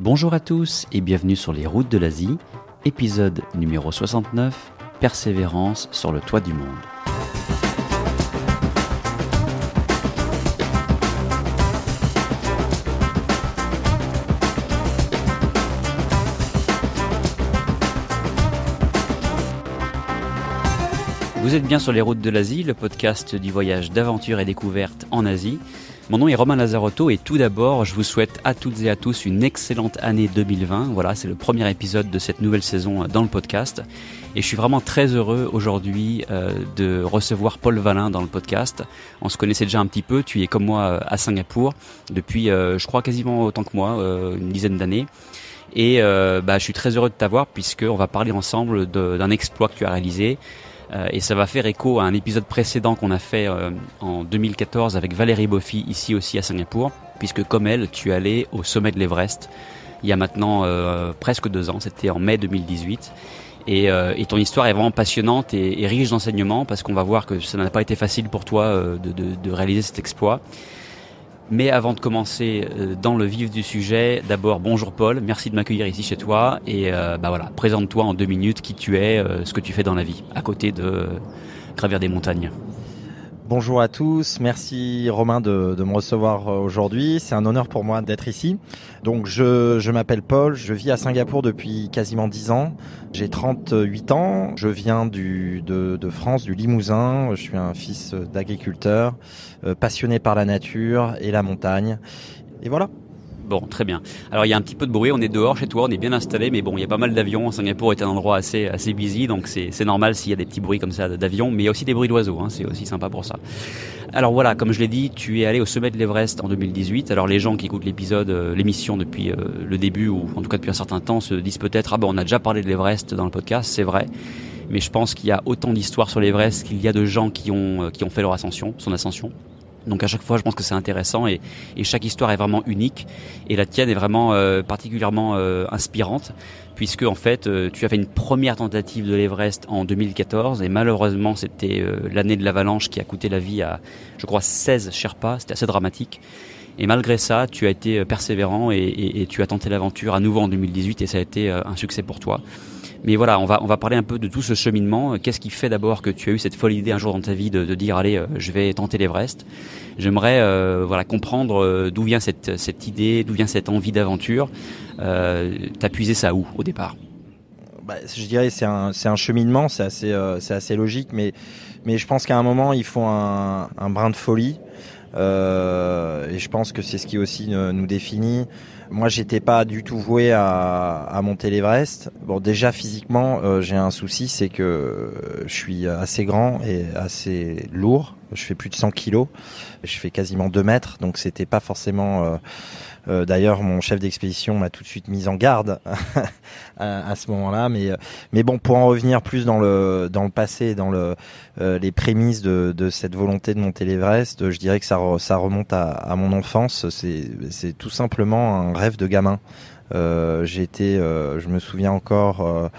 Bonjour à tous et bienvenue sur les routes de l'Asie, épisode numéro 69, Persévérance sur le toit du monde. Vous êtes bien sur les routes de l'Asie, le podcast du voyage d'aventure et découverte en Asie. Mon nom est Romain Lazarotto et tout d'abord, je vous souhaite à toutes et à tous une excellente année 2020. Voilà, c'est le premier épisode de cette nouvelle saison dans le podcast. Et je suis vraiment très heureux aujourd'hui euh, de recevoir Paul Valin dans le podcast. On se connaissait déjà un petit peu, tu es comme moi euh, à Singapour depuis, euh, je crois, quasiment autant que moi, une dizaine d'années. Et bah, je suis très heureux de t'avoir puisqu'on va parler ensemble d'un exploit que tu as réalisé. Euh, et ça va faire écho à un épisode précédent qu'on a fait euh, en 2014 avec Valérie Boffy ici aussi à Singapour, puisque comme elle, tu allais au sommet de l'Everest il y a maintenant euh, presque deux ans, c'était en mai 2018. Et, ton histoire est vraiment passionnante et, riche d'enseignements parce qu'on va voir que ça n'a pas été facile pour toi de réaliser cet exploit. Mais avant de commencer euh, dans le vif du sujet, d'abord bonjour Paul, merci de m'accueillir ici chez toi et euh, bah voilà, présente-toi en deux minutes qui tu es, euh, ce que tu fais dans la vie, à côté de gravir des montagnes. Bonjour à tous, merci Romain de, me recevoir aujourd'hui. C'est un honneur pour moi d'être ici. Donc je, je m'appelle Paul, je vis à Singapour depuis quasiment 10 ans. J'ai 38 ans, je viens du, de, de France, du Limousin. Je suis un fils d'agriculteur, passionné par la nature et la montagne. Et voilà. Bon, très bien. Alors il y a un petit peu de bruit, on est dehors chez toi, on est bien installé, mais bon, il y a pas mal d'avions. Singapour est un endroit assez assez busy, donc c'est normal s'il y a des petits bruits comme ça d'avions, mais il y a aussi des bruits d'oiseaux, hein, c'est aussi sympa pour ça. Alors voilà, comme je l'ai dit, tu es allé au sommet de l'Everest en 2018. Alors les gens qui écoutent l'épisode, euh, l'émission depuis euh, le début ou en tout cas depuis un certain temps se disent peut-être ah ben on a déjà parlé de l'Everest dans le podcast, c'est vrai. Mais je pense qu'il y a autant d'histoires sur l'Everest qu'il y a de gens qui ont euh, qui ont fait leur ascension, son ascension. Donc à chaque fois, je pense que c'est intéressant et, et, chaque histoire est vraiment unique. Et la tienne est vraiment euh, particulièrement euh, inspirante, puisque en fait, euh, tu as fait une première tentative de l'Everest en 2014 et malheureusement, c'était l'année de l'avalanche qui a coûté la vie à, je crois, 16 Sherpas. C'était assez dramatique. Et malgré ça, tu as été persévérant et, et, et tu as tenté l'aventure à nouveau en 2018 et ça a été un succès pour toi. Mais voilà, on va, on va parler un peu de tout ce cheminement. Qu'est-ce qui fait d'abord que tu as eu cette folle idée un jour dans ta vie de, de dire allez, euh, je vais tenter l'Everest? J'aimerais euh, voilà comprendre euh, d'où vient cette, cette idée, d'où vient cette envie d'aventure. Euh, T'as puisé ça où au départ? Bah, je dirais c'est un c'est un cheminement, c'est assez euh, c'est assez logique, mais mais je pense qu'à un moment il faut un, un brin de folie. Euh, et je pense que c'est ce qui aussi nous définit. Moi, j'étais pas du tout voué à, monter l'Everest. Bon, déjà physiquement, euh, j'ai un souci, c'est que je suis assez grand et assez lourd. Je fais plus de 100 kilos. Je fais quasiment 2 mètres, donc c'était pas forcément euh, euh, d'ailleurs, mon chef d'expédition m'a tout de suite mis en garde à, ce moment-là. Mais, mais bon, pour en revenir plus dans le dans le passé, dans le euh, les prémices de, de cette volonté de monter l'Everest, je dirais que ça, ça remonte à, à mon enfance. C'est tout simplement un rêve de gamin. Euh, été, euh, je me souviens encore.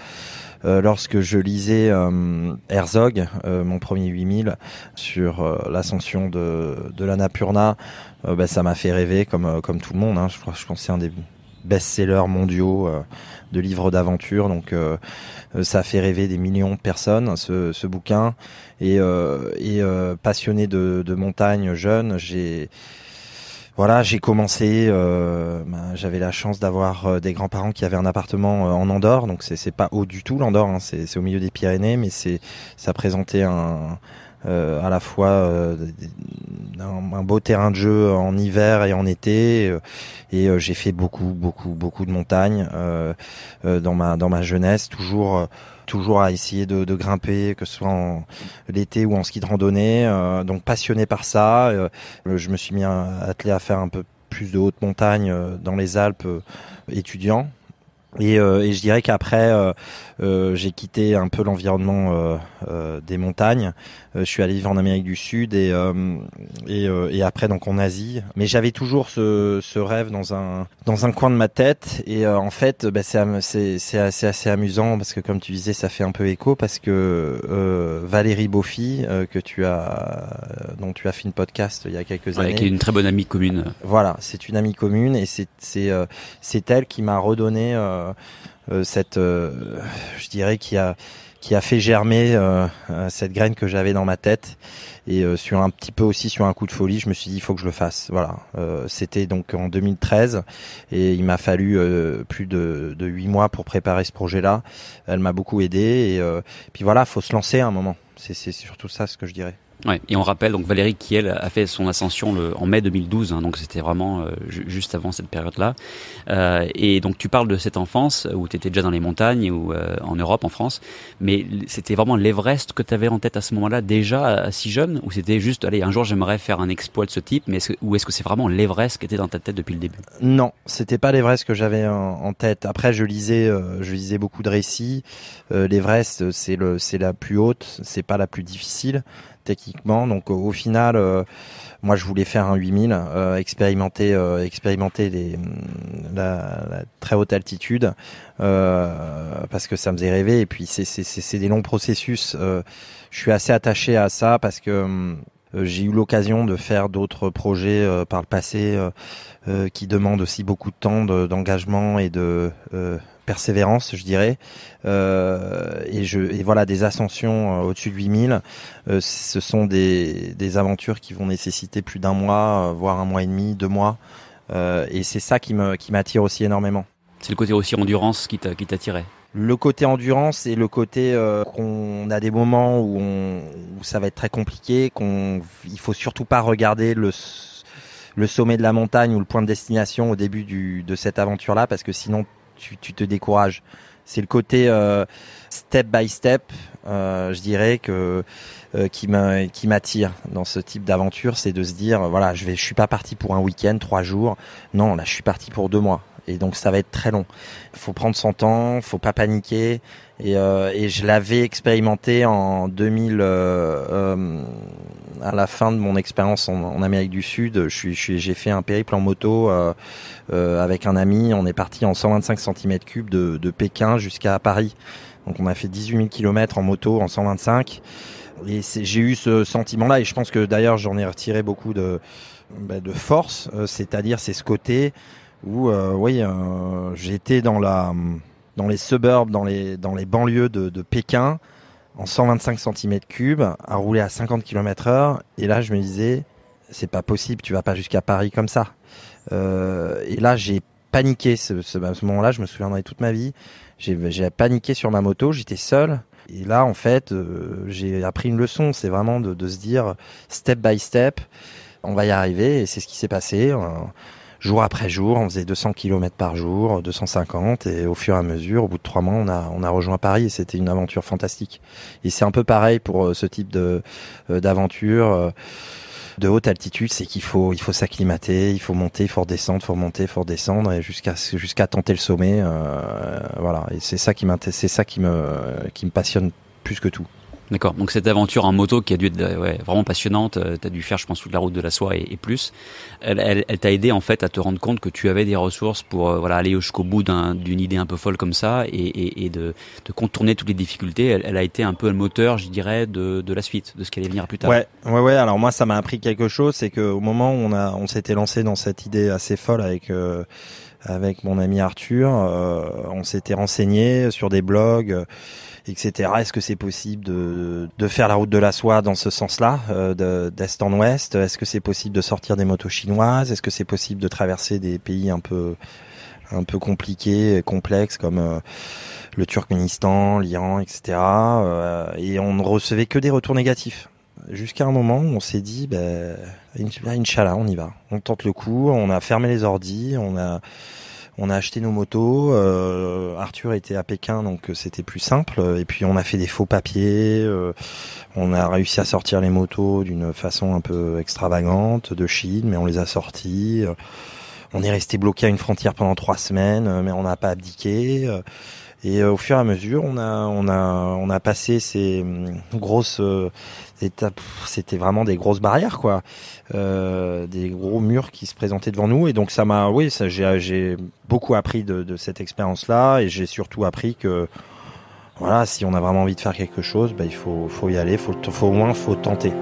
Euh, lorsque je lisais euh, Herzog, euh, mon premier 8000, sur l'ascension de, de la Napurna, bah, ça m'a fait rêver comme, comme tout le monde. Hein. Je, crois, pense que c'est un des best-sellers mondiaux de livres d'aventure. Donc ça a fait rêver des millions de personnes, ce, ce bouquin. Et, et passionné de, de montagne jeune, j'ai voilà, j'ai commencé. Euh, bah, J'avais la chance d'avoir euh, des grands-parents qui avaient un appartement euh, en Andorre, donc c'est pas haut du tout l'Andorre, hein, c'est au milieu des Pyrénées, mais c'est ça présentait un à la fois euh, un, beau terrain de jeu en hiver et en été et j'ai fait beaucoup beaucoup beaucoup de montagnes dans ma dans ma jeunesse toujours toujours à essayer de, grimper, que ce soit en l'été ou en ski de randonnée. Euh, donc passionné par ça, euh, je me suis mis à, attelé à faire un peu plus de haute montagne euh, dans les Alpes étudiants. Et, euh, et, je dirais qu'après, euh, euh, j'ai quitté un peu l'environnement des montagnes. je suis allé vivre en Amérique du Sud et et, et, après donc en Asie. Mais j'avais toujours ce, ce, rêve dans un dans un coin de ma tête. Et en fait, bah, c'est c'est assez, assez amusant parce que comme tu disais, ça fait un peu écho parce que Valérie Beaufy, que tu as dont tu as fait une podcast il y a quelques années, qui est une très bonne amie commune. Voilà, c'est une amie commune et c'est c'est c'est elle qui m'a redonné euh, euh, cette, euh, je dirais, qui a qui a fait germer cette graine que j'avais dans ma tête. Et sur un petit peu aussi sur un coup de folie je me suis dit il faut que je le fasse. Voilà. C'était donc en 2013 et il m'a fallu plus de huit mois pour préparer ce projet là elle m'a beaucoup aidé et puis voilà faut se lancer à un moment. C'est surtout ça ce que je dirais Ouais, et on rappelle donc Valérie qui elle a fait son ascension le, en mai 2012, hein, donc c'était vraiment euh, juste avant cette période-là. Euh, et donc tu parles de cette enfance où tu étais déjà dans les montagnes ou euh, en Europe, en France, mais c'était vraiment l'Everest que tu avais en tête à ce moment-là déjà si jeune, ou c'était juste allez un jour j'aimerais faire un exploit de ce type, mais est ou est-ce que c'est vraiment l'Everest qui était dans ta tête depuis le début? Non, c'était pas l'Everest que j'avais en, tête. Après je lisais, je lisais beaucoup de récits. L'Everest c'est le c'est la plus haute, c'est pas la plus difficile techniquement. Donc au final, euh, moi je voulais faire un 8000, euh, expérimenter, euh, expérimenter les, la, très haute altitude, parce que ça me faisait rêver. Et puis c'est des longs processus. je suis assez attaché à ça parce que j'ai eu l'occasion de faire d'autres projets par le passé qui demandent aussi beaucoup de temps d'engagement et de persévérance, je dirais. Euh, et, je, et voilà, des ascensions euh, au-dessus de 8000, euh, ce sont des, des aventures qui vont nécessiter plus d'un mois, voire un mois et demi, deux mois. et c'est ça qui me qui m'attire aussi énormément. C'est le côté aussi endurance qui t'attirait? Le côté endurance et le côté qu'on a des moments où, on, où ça va être très compliqué, qu'on il faut surtout pas regarder le le sommet de la montagne ou le point de destination au début du, de cette aventure là parce que sinon tu, tu te décourages. C'est le côté euh, step by step, euh, je dirais que euh, qui m'attire dans ce type d'aventure, c'est de se dire voilà, je vais, je suis pas parti pour un week-end, trois jours. Non, là, je suis parti pour deux mois et donc ça va être très long. Faut prendre son temps, faut pas paniquer. Et, euh, et je l'avais expérimenté en 2000, euh, euh, à la fin de mon expérience en, Amérique du Sud. Je suis, j'ai fait un périple en moto euh, euh, avec un ami. On est parti en 125 cm3 de, de Pékin jusqu'à Paris. Donc on a fait 18 000 km en moto en 125. Et j'ai eu ce sentiment-là, et je pense que d'ailleurs j'en ai retiré beaucoup de, bah, de force, c'est-à-dire c'est ce côté où euh, oui, euh, j'étais dans la dans les suburbs, dans les dans les banlieues de, de Pékin en 125 cm3 à rouler à 50 km heure et là je me disais c'est pas possible, tu vas pas jusqu'à Paris comme ça. Euh, et là j'ai paniqué ce, ce, ce moment-là, je me souviendrai toute ma vie. J'ai paniqué sur ma moto, j'étais seul. Et là, en fait, euh, j'ai appris une leçon. C'est vraiment de, de, se dire step by step, on va y arriver. Et c'est ce qui s'est passé jour après jour, on faisait 200 km par jour, 250, et au fur et à mesure, au bout de trois mois, on a, on a rejoint Paris, et c'était une aventure fantastique. Et c'est un peu pareil pour euh, ce type de euh, d'aventure euh, de haute altitude, c'est qu'il faut il faut s'acclimater, il faut monter, il faut redescendre, il faut remonter, il faut redescendre, et jusqu'à jusqu'à tenter le sommet, voilà. Et c'est ça qui m'intéresse, c'est ça qui me qui me passionne plus que tout. D'accord. Donc cette aventure en moto qui a dû être ouais, vraiment passionnante, euh, tu as dû faire, je pense, toute la route de la soie et, plus. Elle, elle, elle t'a aidé en fait à te rendre compte que tu avais des ressources pour euh, voilà aller jusqu'au bout d'une idée un peu folle comme ça et, et, et de, de, contourner toutes les difficultés. Elle, elle, a été un peu le moteur, je dirais, de, de la suite, de ce qui allait venir plus tard. Ouais, ouais, ouais. Alors moi, ça m'a appris quelque chose, c'est qu'au moment où on a, on s'était lancé dans cette idée assez folle avec. Euh, avec mon ami Arthur, on s'était renseigné sur des blogs etc. Est-ce que c'est possible de, de faire la route de la soie dans ce sens-là, euh, d'est en ouest? Est-ce que c'est possible de sortir des motos chinoises? Est-ce que c'est possible de traverser des pays un peu un peu compliqués, complexes comme euh, le Turkménistan, l'Iran, etc. Euh, et on ne recevait que des retours négatifs? Jusqu'à un moment où on s'est dit, ben, Inch'Allah, on y va. On tente le coup, on a fermé les ordis, on a on a acheté nos motos. Euh, Arthur était à Pékin, donc euh, c'était plus simple. Et puis on a fait des faux papiers. Euh, on a réussi à sortir les motos d'une façon un peu extravagante de Chine, mais on les a sortis. on est resté bloqué à une frontière pendant trois semaines, mais on n'a pas abdiqué. Et au fur et à mesure, on a, on a, on a passé ces hum, grosses étapes. C'était vraiment des grosses barrières, quoi, euh, des gros murs qui se présentaient devant nous. Et donc ça m'a, oui, j'ai, beaucoup appris de, de cette expérience-là, et j'ai surtout appris que, voilà, si on a vraiment envie de faire quelque chose, bah, il faut, faut y aller, faut, faut au moins, faut tenter.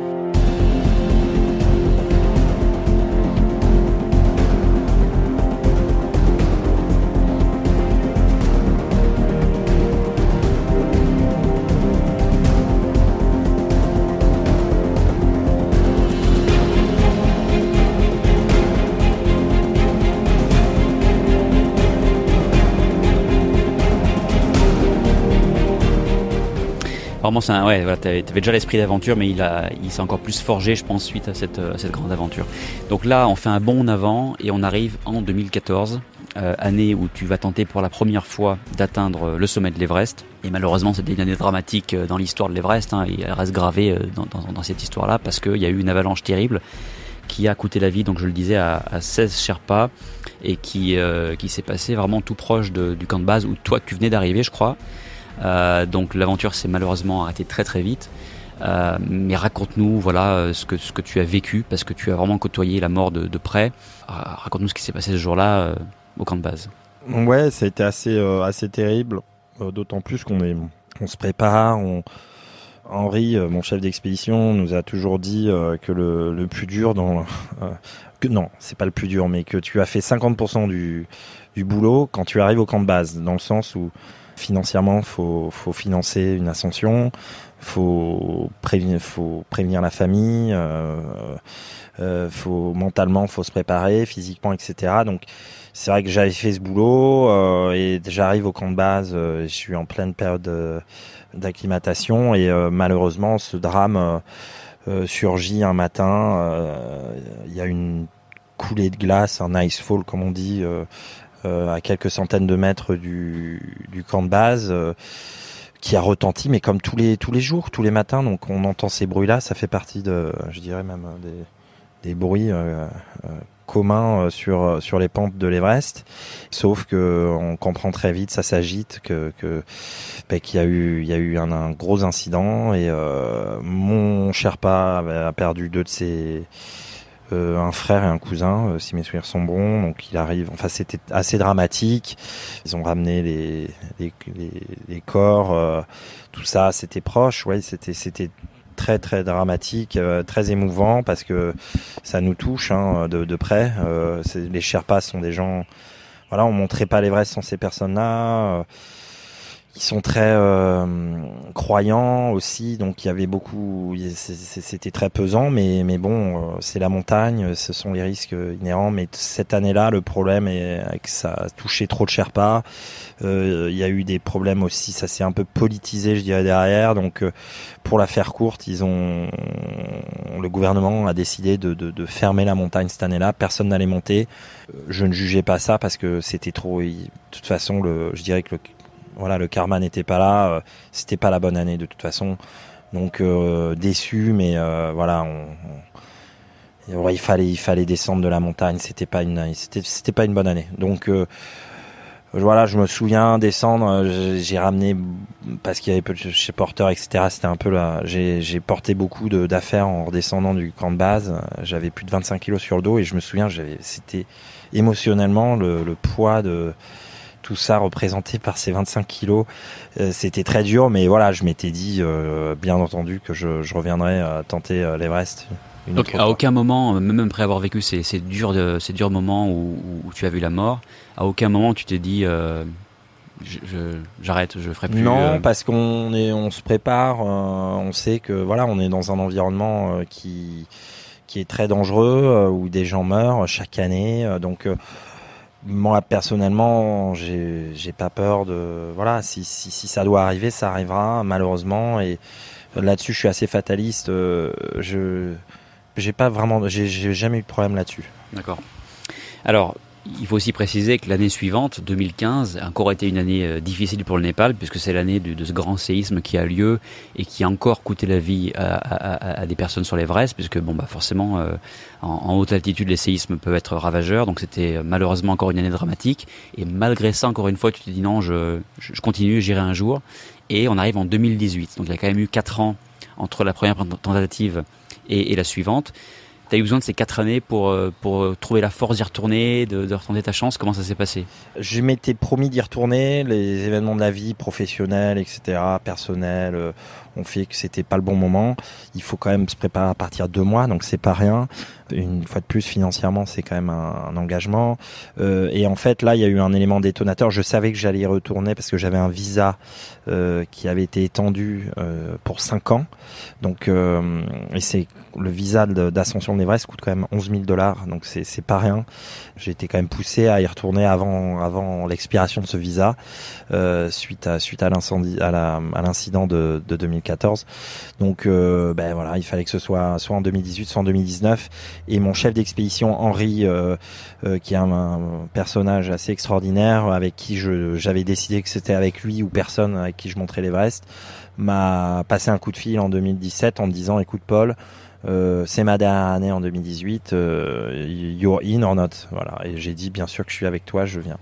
Vraiment, c'est un, ouais, voilà, t'avais déjà l'esprit d'aventure, mais il a, il s'est encore plus forgé, je pense, suite à cette, euh, cette grande aventure. Donc là, on fait un bond en avant et on arrive en 2014, euh, année où tu vas tenter pour la première fois d'atteindre le sommet de l'Everest. Et malheureusement, c'était une année dramatique euh, dans l'histoire de l'Everest. Hein, et elle reste gravée dans, dans, dans cette histoire-là parce qu'il y a eu une avalanche terrible qui a coûté la vie, donc je le disais, à, à 16 Sherpas et qui, euh, qui s'est passé vraiment tout proche du camp de base où toi tu venais d'arriver, je crois. Euh, donc l'aventure s'est malheureusement arrêtée très très vite. Euh, mais raconte-nous voilà euh, ce que ce que tu as vécu parce que tu as vraiment côtoyé la mort de, de près. Raconte-nous ce qui s'est passé ce jour-là au camp de base. Ouais, ça a été assez assez terrible. D'autant plus qu'on est on se prépare. On... Henri, mon chef d'expédition, nous a toujours dit que le, le plus dur dans que non, c'est pas le plus dur, mais que tu as fait 50% du du boulot quand tu arrives au camp de base, dans le sens où Financièrement, faut faut financer une ascension, faut prévenir, faut prévenir la famille, euh, euh, faut mentalement, faut se préparer, physiquement, etc. Donc c'est vrai que j'avais fait ce boulot euh, et j'arrive au camp de base, euh, je suis en pleine période d'acclimatation et malheureusement ce drame surgit un matin. Il y a une coulée de glace, un ice fall comme on dit, euh, à quelques centaines de mètres du, du camp de base euh, qui a retenti, mais comme tous les tous les jours, tous les matins. Donc on entend ces bruits-là, ça fait partie de, je dirais même des, des bruits euh, communs sur sur les pentes de l'Everest. Sauf que on comprend très vite, ça s'agite, que que ben, qu'il y a eu il y a eu un, un gros incident et mon Sherpa a perdu deux de ses euh, un frère et un cousin, euh, si mes souvenirs sont bons. Donc il arrive. Enfin, c'était assez dramatique. Ils ont ramené les les, les, corps, euh, tout ça. C'était proche. Ouais, c'était c'était très très dramatique, très émouvant parce que ça nous touche hein, de, de près. les Sherpas sont des gens. Voilà, on montrait pas l'Everest sans ces personnes-là ils sont très euh, croyants aussi, donc il y avait beaucoup, c'était très pesant, mais mais bon, euh, c'est la montagne, ce sont les risques inhérents. Mais cette année-là, le problème est que ça a touché trop de Sherpas. Euh, il y a eu des problèmes aussi, ça s'est un peu politisé, je dirais derrière. Donc euh, pour la faire courte, ils ont, le gouvernement a décidé de, de, de fermer la montagne cette année-là. Personne n'allait monter. Je ne jugeais pas ça parce que c'était trop. De toute façon, je dirais que le voilà, le karma n'était pas là. Euh, c'était pas la bonne année de toute façon. Donc euh, déçu, mais euh, voilà, on, il fallait il fallait descendre de la montagne. C'était pas une c'était pas une bonne année. Donc voilà, je me souviens descendre, j'ai ramené parce qu'il y avait peu de chez porteurs, etc. C'était un peu là. J'ai porté beaucoup d'affaires en redescendant du camp de base. J'avais plus de 25 kilos sur le dos et je me souviens, j'avais c'était émotionnellement le, le poids de tout ça représenté par ces 25 kilos. Euh, c'était très dur, mais voilà, je m'étais dit, euh, bien entendu, que je, je reviendrais à tenter euh, l'Everest. Donc à aucun moment, même après avoir vécu ces, ces durs, ces durs moments où, où, tu as vu la mort, à aucun moment tu t'es dit j'arrête, je, je, ferai plus. Non, parce qu'on est, on se prépare, on sait que voilà, on est dans un environnement qui qui est très dangereux où des gens meurent chaque année, donc moi personnellement, j'ai pas peur de voilà. Si, si, si ça doit arriver, ça arrivera malheureusement. Et là-dessus, je suis assez fataliste. Euh, je j'ai pas vraiment, j'ai jamais eu de problème là-dessus. D'accord. Alors, il faut aussi préciser que l'année suivante, 2015, a encore été une année euh, difficile pour le Népal, puisque c'est l'année de, ce grand séisme qui a lieu et qui a encore coûté la vie à, des personnes sur l'Everest, puisque bon, bah forcément, euh, en, haute altitude, les séismes peuvent être ravageurs. Donc c'était euh, malheureusement encore une année dramatique. Et malgré ça, encore une fois, tu te dis non, je, je continue, j'irai un jour. Et on arrive en 2018. Donc il y a quand même eu quatre ans entre la première tentative et la suivante. As eu besoin de ces quatre années pour, euh, pour euh, trouver la force d'y retourner, de, de retenter ta chance. Comment ça s'est passé? Je m'étais promis d'y retourner. Les événements de la vie, professionnels, etc., personnels, ont fait que c'était pas le bon moment. Il faut quand même se préparer à partir de deux mois, donc c'est pas rien. Une fois de plus, financièrement, c'est quand même un, engagement. Euh, et en fait, là, il y a eu un élément détonateur. Je savais que j'allais y retourner parce que j'avais un visa euh, qui avait été étendu euh, pour cinq ans. Donc, euh, et c'est le visa d'ascension de l'Everest coûte quand même 11 000 dollars, donc c'est pas rien. Été quand même poussé à y retourner avant avant l'expiration de ce visa euh, suite à suite à l'incendie à l'incident de, de 2014. Donc euh, ben voilà, il fallait que ce soit soit en 2018, soit en 2019. Et mon chef d'expédition Henri, euh, euh, qui est un, personnage assez extraordinaire, avec qui j'avais décidé que c'était avec lui ou personne avec qui je montrais l'Everest, m'a passé un coup de fil en 2017 en me disant écoute Paul c'est ma dernière année en 2018, euh, you're in or not. Voilà. Et j'ai dit, bien sûr que je suis avec toi, je viens.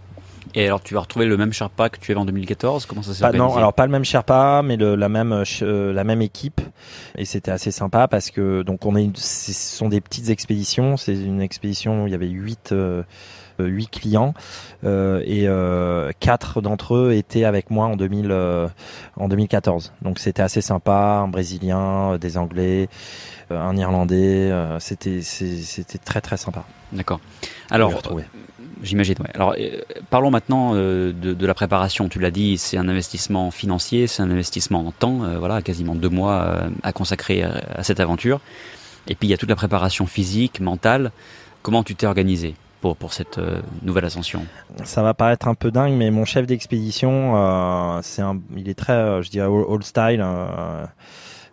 Et alors, tu vas retrouver le même Sherpa que tu avais en 2014 Comment ça s'est passé Non, alors pas le même Sherpa, mais le, la même euh, la même équipe. Et c'était assez sympa parce que donc on est, ce sont des petites expéditions. C'est une expédition où il y avait huit huit clients euh, et euh, quatre d'entre eux étaient avec moi en 2000 en 2014. Donc c'était assez sympa, un brésilien, des anglais, un Irlandais. Euh, c'était c'était très très sympa. D'accord. Alors. J'imagine. Ouais. Alors, euh, parlons maintenant euh, de, de, la préparation. Tu l'as dit, c'est un investissement financier, c'est un investissement en temps. voilà, quasiment deux mois à consacrer à, cette aventure. Et puis il y a toute la préparation physique, mentale. Comment tu t'es organisé pour, pour cette nouvelle ascension? Ça va paraître un peu dingue, mais mon chef d'expédition, euh, c'est un, il est très, je dirais, old style.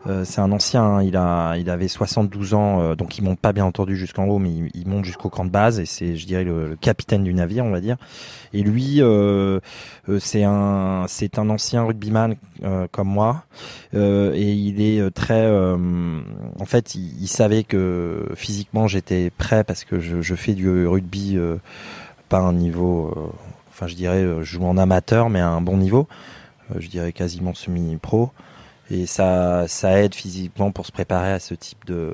Euh, c'est un ancien, hein. il a, il avait 72 ans, euh, donc il monte pas bien entendu jusqu'en haut, mais il, monte jusqu'au camp de base et c'est, je dirais, le, capitaine du navire, on va dire. Et lui, euh, c'est un, un ancien rugbyman comme moi, et il est très, en fait, il, savait que physiquement j'étais prêt parce que je, je fais du rugby pas un niveau, enfin je dirais, je joue en amateur, mais à un bon niveau, je dirais quasiment semi-pro et ça, ça aide physiquement pour se préparer à ce type de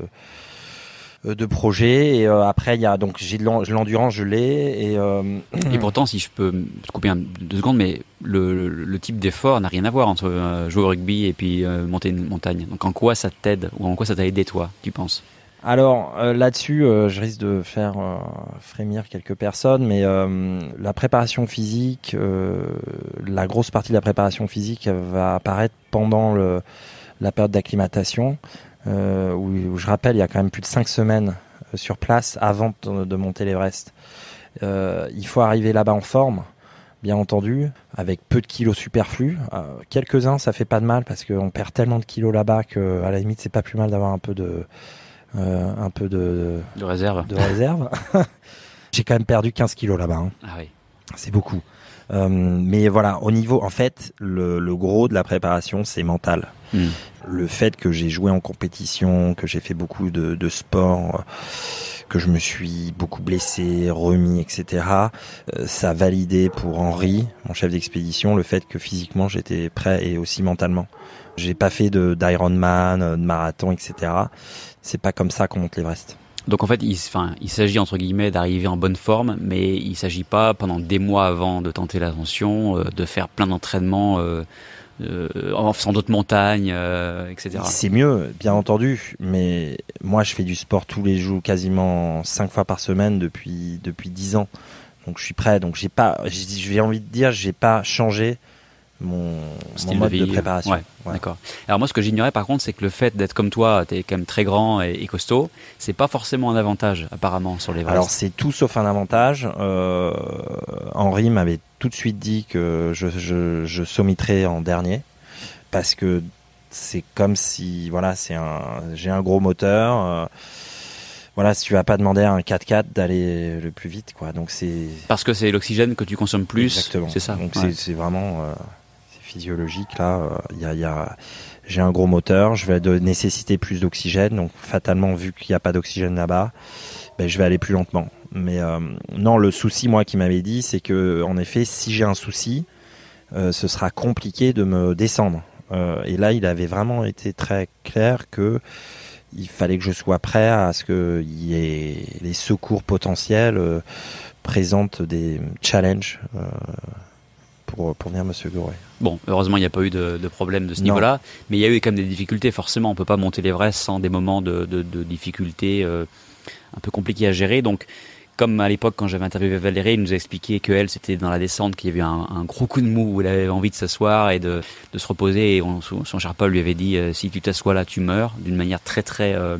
euh, de projet. Et euh, après il y a donc j'ai l'endurance je l'ai. Et euh, et pourtant si je peux couper un, deux secondes mais le, le, type d'effort n'a rien à voir entre jouer au rugby et puis monter une montagne. Donc en quoi ça t'aide ou en quoi ça t'a aidé toi tu penses? Alors là-dessus, je risque de faire frémir quelques personnes, mais la préparation physique, la grosse partie de la préparation physique va apparaître pendant le, la période d'acclimatation, où, je rappelle, il y a quand même plus de cinq semaines sur place avant de, monter l'Everest. il faut arriver là-bas en forme, bien entendu, avec peu de kilos superflus. Quelques-uns, ça fait pas de mal parce qu'on perd tellement de kilos là-bas que, à la limite, c'est pas plus mal d'avoir un peu de euh, un peu de, de réserve. De réserve. J'ai quand même perdu 15 kilos là-bas. Hein. Ah oui. C'est beaucoup. Euh, mais voilà, au niveau, en fait, le, le gros de la préparation, c'est mental. Hmm. Le fait que j'ai joué en compétition, que j'ai fait beaucoup de, de sport, que je me suis beaucoup blessé, remis, etc. Euh, ça a validé pour Henri, mon chef d'expédition, le fait que physiquement j'étais prêt et aussi mentalement. J'ai pas fait de d'Ironman, de marathon, etc c'est pas comme ça qu'on monte l'Everest. Donc en fait, il, il s'agit entre guillemets d'arriver en bonne forme, mais il s'agit pas pendant des mois avant de tenter l'ascension, euh, de faire plein d'entraînements euh, euh, en faisant d'autres montagnes, etc. C'est mieux, bien entendu, mais moi je fais du sport tous les jours, quasiment cinq fois par semaine depuis depuis dix ans, donc je suis prêt. Donc j'ai pas, j'ai envie de dire, j'ai pas changé mon, mon mode de, préparation. Ouais, D'accord. Alors moi, ce que j'ignorais par contre, c'est que le fait d'être comme toi, tu es quand même très grand et, costaud, c'est pas forcément un avantage apparemment sur les vrais. Alors c'est tout sauf un avantage. Euh, Henri m'avait tout de suite dit que je, je, je sommiterais en dernier parce que c'est comme si voilà, c'est un, j'ai un gros moteur. Euh, voilà, si tu vas pas demander à un 4x4 d'aller le plus vite, quoi. Donc c'est parce que c'est l'oxygène que tu consommes plus. Exactement. C'est ça. Donc c'est vraiment euh, physiologique là. Il y a, j'ai un gros moteur, je vais de nécessiter plus d'oxygène. Donc fatalement, vu qu'il n'y a pas d'oxygène là-bas, ben, je vais aller plus lentement. Mais euh, non, le souci, moi, qui m'avait dit, c'est que en effet, si j'ai un souci, euh, ce sera compliqué de me descendre. Euh, et là, il avait vraiment été très clair que il fallait que je sois prêt à ce que les secours potentiels euh, présentent des challenges euh, pour, pour venir secourir. Bon, heureusement, il n'y a pas eu de, de problème de ce niveau-là, mais il y a eu quand même des difficultés. Forcément, on peut pas monter l'Everest sans des moments de, de, de difficultés euh, un peu compliqués à gérer. Donc, comme à l'époque quand j'avais interviewé Valérie, il nous a expliqué que elle c'était dans la descente qu'il y avait un, un, gros coup de mou où elle avait envie de s'asseoir et de, de, se reposer et on, son Sherpa lui avait dit euh, si tu t'assois là tu meurs d'une manière très très euh,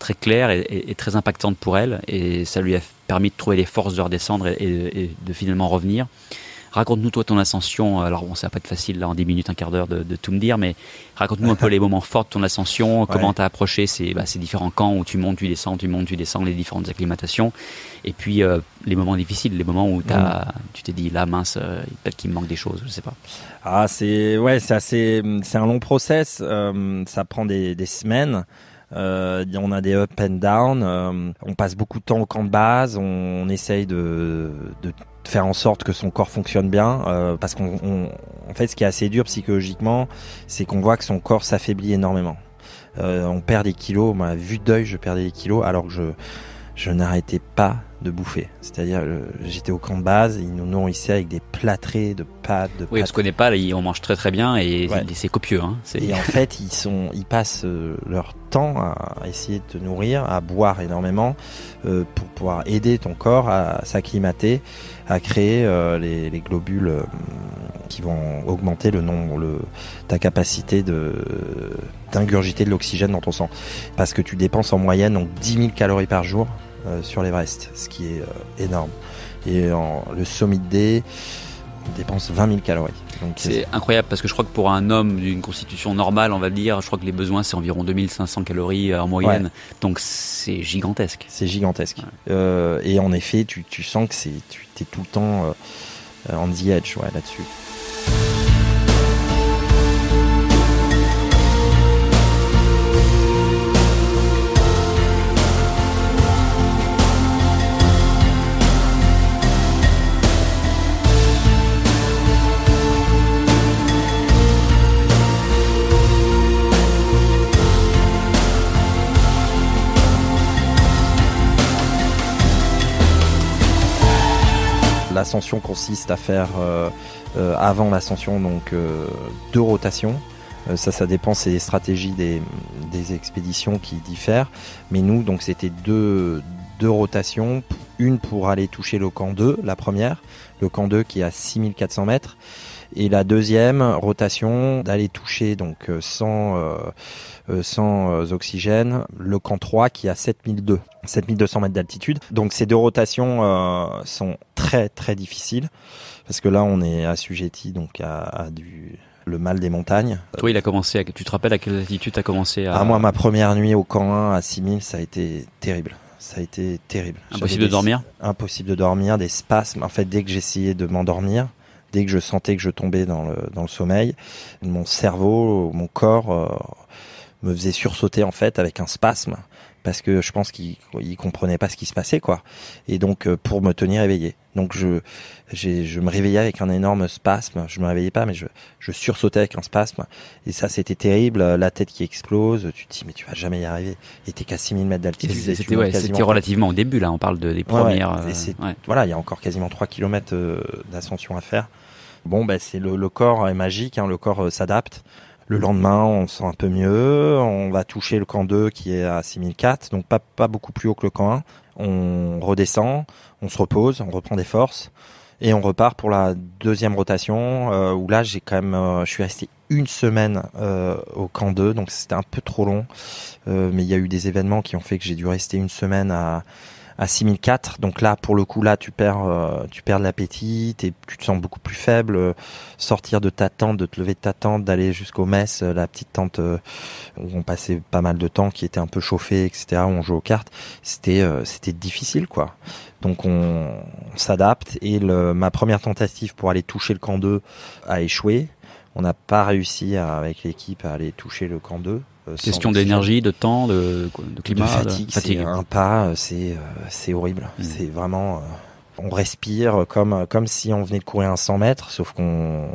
très claire et, et, et, très impactante pour elle et ça lui a permis de trouver les forces de redescendre et, et de finalement revenir. Raconte-nous toi ton ascension. Alors bon, ça va pas être facile là en 10 minutes, un quart d'heure de, de, tout me dire, mais raconte-nous un peu les moments forts de ton ascension. Comment t'as approché ces, bah, ces différents camps où tu montes, tu descends, tu montes, tu descends, les différentes acclimatations, et puis euh, les moments difficiles, les moments où as, mmh. tu t'es dit là mince, euh, peut-être qu'il me manque des choses, je sais pas. Ah c'est ouais, c'est assez, c'est un long process. Euh, ça prend des, des semaines. Euh, on a des up and down. Euh, on passe beaucoup de temps au camp de base. On, on essaye de, de, faire en sorte que son corps fonctionne bien. Euh, parce qu'on, fait, ce qui est assez dur psychologiquement, c'est qu'on voit que son corps s'affaiblit énormément. Euh, on perd des kilos. Moi, vue d'œil, je perdais des kilos alors que je je n'arrêtais pas de bouffer. C'est-à-dire, j'étais au camp de base, ils nous nourrissaient avec des plâtrés de pâtes. De oui, parce qu'on n'est pas, on mange très très bien et ouais. c'est copieux. Hein. Et en fait, ils sont, ils passent euh, leur temps à essayer de te nourrir, à boire énormément euh, pour pouvoir aider ton corps à s'acclimater, à créer euh, les, les, globules euh, qui vont augmenter le nombre, le, ta capacité de d'ingurgiter de l'oxygène dans ton sang. Parce que tu dépenses en moyenne donc 10 000 calories par jour sur l'Everest, ce qui est euh, énorme. Et en, le Summit D, on dépense 20 000 calories. C'est incroyable parce que je crois que pour un homme d'une constitution normale, on va dire, je crois que les besoins c'est environ 2500 calories euh, en moyenne. Ouais. Donc c'est gigantesque. C'est gigantesque. Ouais. Euh, et en effet, tu, tu sens que c'est tu es tout le temps euh, on the edge ouais, là-dessus. Consiste à faire euh, euh, avant l'ascension donc euh, deux rotations. ça, ça dépend, c'est les stratégies des, expéditions qui diffèrent. Mais nous, donc, c'était deux, deux rotations. Une pour aller toucher le camp 2, la première. Le camp 2 qui est à 6400 mètres. Et la deuxième rotation d'aller toucher donc sans, euh, sans oxygène le camp 3 qui à 7002. 7200 mètres d'altitude. Donc ces deux rotations euh, sont très très difficiles parce que là on est assujetti donc à, à du le mal des montagnes. Toi, il a commencé. À, tu te rappelles à quelle altitude tu as commencé à... Ah moi, ma première nuit au camp 1 à 6000, ça a été terrible. Ça a été terrible. Impossible de dormir. Impossible de dormir, des spasmes. En fait, dès que j'essayais de m'endormir, dès que je sentais que je tombais dans le dans le sommeil, mon cerveau, mon corps euh, me faisait sursauter en fait avec un spasme parce que je pense qu'il il comprenait pas ce qui se passait quoi. Et donc euh, pour me tenir éveillé. Donc je je me réveillais avec un énorme spasme. Je me réveillais pas mais je je sursautais avec un spasme. Et ça c'était terrible. La tête qui explose. Tu te dis mais tu vas jamais y arriver. Et t'es qu'à 6000 mètres d'altitude c'était ouais, relativement au début là. On parle de, des premières ouais, euh, ouais. voilà il y a encore quasiment 3 km euh, d'ascension à faire. Bon ben c'est le, le corps est magique hein, le corps s'adapte le lendemain, on se sent un peu mieux. On va toucher le camp 2 qui est à 6004, donc pas, pas beaucoup plus haut que le camp 1. On redescend, on se repose, on reprend des forces et on repart pour la deuxième rotation euh, où là j'ai quand même euh, je suis resté une semaine euh, au camp 2 donc c'était un peu trop long mais il y a eu des événements qui ont fait que j'ai dû rester une semaine à à 6004. Donc là, pour le coup, là, tu perds, euh, tu perds de l'appétit, tu te sens beaucoup plus faible. sortir de ta tente, de te lever de ta tente, d'aller jusqu'au mess, la petite tente où on passait pas mal de temps, qui était un peu chauffée, etc., où on jouait aux cartes, c'était, c'était difficile, quoi. Donc on, s'adapte et le, ma première tentative pour aller toucher le camp 2 a échoué. On n'a pas réussi avec l'équipe à aller toucher le camp 2. Euh, Question d'énergie, de temps, de, de climat, de fatigue. C'est un pas, euh, c'est euh, c'est horrible. Hmm. C'est vraiment on respire comme comme si on venait de courir un 100 mètres, sauf qu'on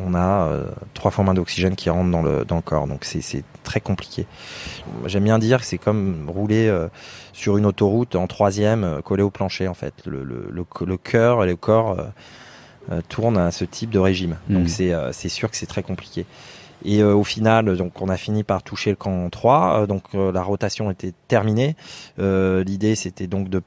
on a trois fois moins d'oxygène qui rentre dans le dans le corps. Donc c'est très compliqué. J'aime bien dire que c'est comme rouler sur une autoroute en troisième, collé au plancher en fait. Le le le, le cœur et le corps tournent à ce type de régime. Donc hmm. c'est c'est sûr que c'est très compliqué. Et euh, au final, donc on a fini par toucher le camp 3. Euh, donc euh, la rotation était terminée. L'idée c'était donc de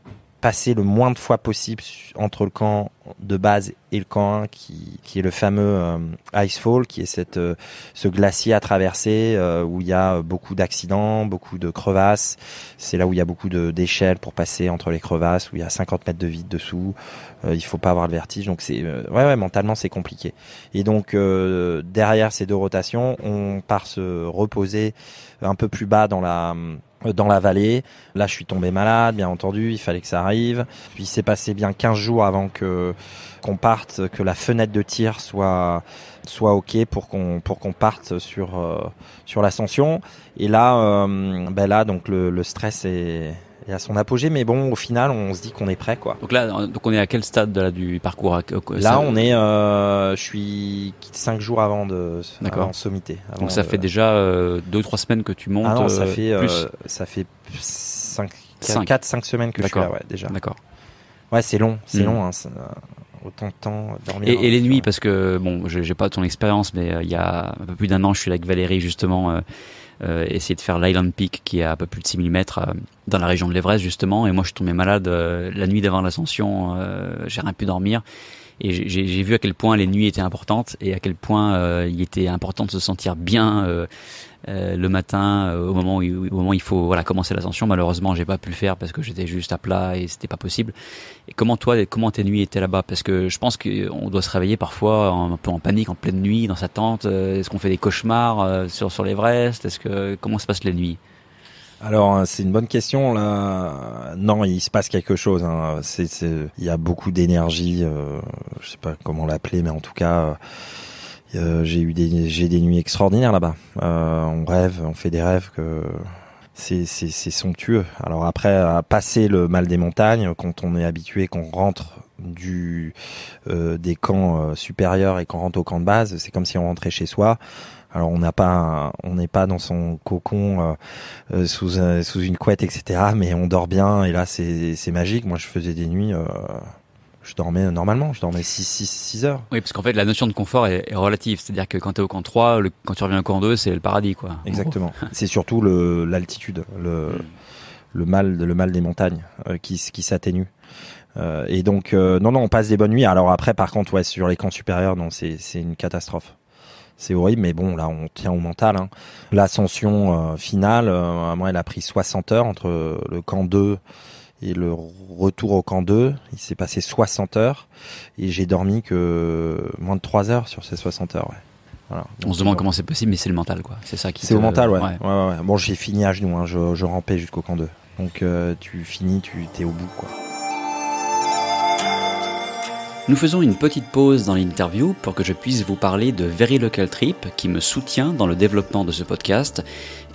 passer le moins de fois possible entre le camp de base et le camp 1 qui, qui est le fameux euh, Icefall qui est cette euh, ce glacier à traverser euh, où il y a beaucoup d'accidents, beaucoup de crevasses. C'est là où il y a beaucoup d'échelles pour passer entre les crevasses où il y a 50 mètres de vide dessous. il faut pas avoir le vertige donc c'est ouais, ouais mentalement c'est compliqué. Et donc derrière ces deux rotations, on part se reposer un peu plus bas dans la euh, dans la vallée. Là, je suis tombé malade, bien entendu, il fallait que ça arrive. Puis il s'est passé bien 15 jours avant que qu'on parte, que la fenêtre de tir soit soit ok pour qu'on pour qu'on parte sur euh, sur l'ascension. Et là, euh, ben là, donc le, le stress est et à son apogée. Mais bon, au final, on se dit qu'on est prêt, quoi. Donc là, donc on est à quel stade de du parcours Là, on est, euh, je suis cinq jours avant de avant sommité. donc ça fait déjà euh, deux trois semaines que tu montes. Ah non, ça euh, fait euh, ça fait cinq, quatre, cinq semaines que je suis là, ouais, déjà. D'accord. Ouais, c'est long, c'est hmm. long. Hein, autant de temps dormir. Et, et les nuits, parce que bon, j'ai pas ton expérience, mais il y a un peu plus d'un an, je suis avec Valérie justement euh, essayer de faire l'Island Peak qui est à peu plus de 6000 mètres euh, dans la région de l'Everest justement. Et moi je tombé malade euh, la nuit d'avant l'ascension, j'ai rien pu dormir. Et j'ai vu à quel point les nuits étaient importantes et à quel point il était important de se sentir bien euh, le matin euh, au moment où, au moment où il faut voilà commencer l'ascension. Malheureusement, j'ai pas pu le faire parce que j'étais juste à plat et c'était pas possible. Et comment toi, comment tes nuits étaient là-bas? Parce que je pense qu'on doit se réveiller parfois un peu en panique, en pleine nuit, dans sa tente. Euh, est-ce qu'on fait des cauchemars sur sur l'Everest? Est-ce que comment se passent les nuits? Alors c'est une bonne question là. Non, il se passe quelque chose. Hein. C'est, il y a beaucoup d'énergie. Euh, je sais pas comment l'appeler, mais en tout cas, euh, j'ai eu des j'ai des nuits extraordinaires là-bas. Euh, on rêve, on fait des rêves que c'est c'est c'est somptueux. Alors après à passer le mal des montagnes quand on est habitué qu'on rentre du euh, des camps supérieurs et qu'on rentre au camp de base, c'est comme si on rentrait chez soi. Alors on n'a pas, on n'est pas dans son cocon sous sous une couette, etc. Mais on dort bien et là c'est c'est magique. Moi je faisais des nuits je dormais normalement, je dormais 6, 6, 6 heures. Oui, parce qu'en fait, la notion de confort est, relative. C'est-à-dire que quand tu es au camp 3, le, quand tu reviens au camp 2, c'est le paradis, quoi. Exactement. c'est surtout l'altitude, le, le, mal, le mal des montagnes euh, qui, qui s'atténue. Euh, et donc, euh, non, non, on passe des bonnes nuits. Alors après, par contre, ouais, sur les camps supérieurs, non, c'est une catastrophe. C'est horrible, mais bon, là, on tient au mental. Hein. L'ascension finale, moi, elle a pris 60 heures entre le camp 2 et le retour au camp 2, il s'est passé 60 heures et j'ai dormi que moins de 3 heures sur ces 60 heures. Ouais. Voilà. On se demande comment c'est possible, mais c'est le mental, quoi. C'est ça qui. C'est au mental, ouais. Ouais. ouais. Bon, j'ai fini à genoux, hein. je, je rampais jusqu'au camp 2. Donc euh, tu finis, tu t'es au bout, quoi. Nous faisons une petite pause dans l'interview pour que je puisse vous parler de Very Local Trip qui me soutient dans le développement de ce podcast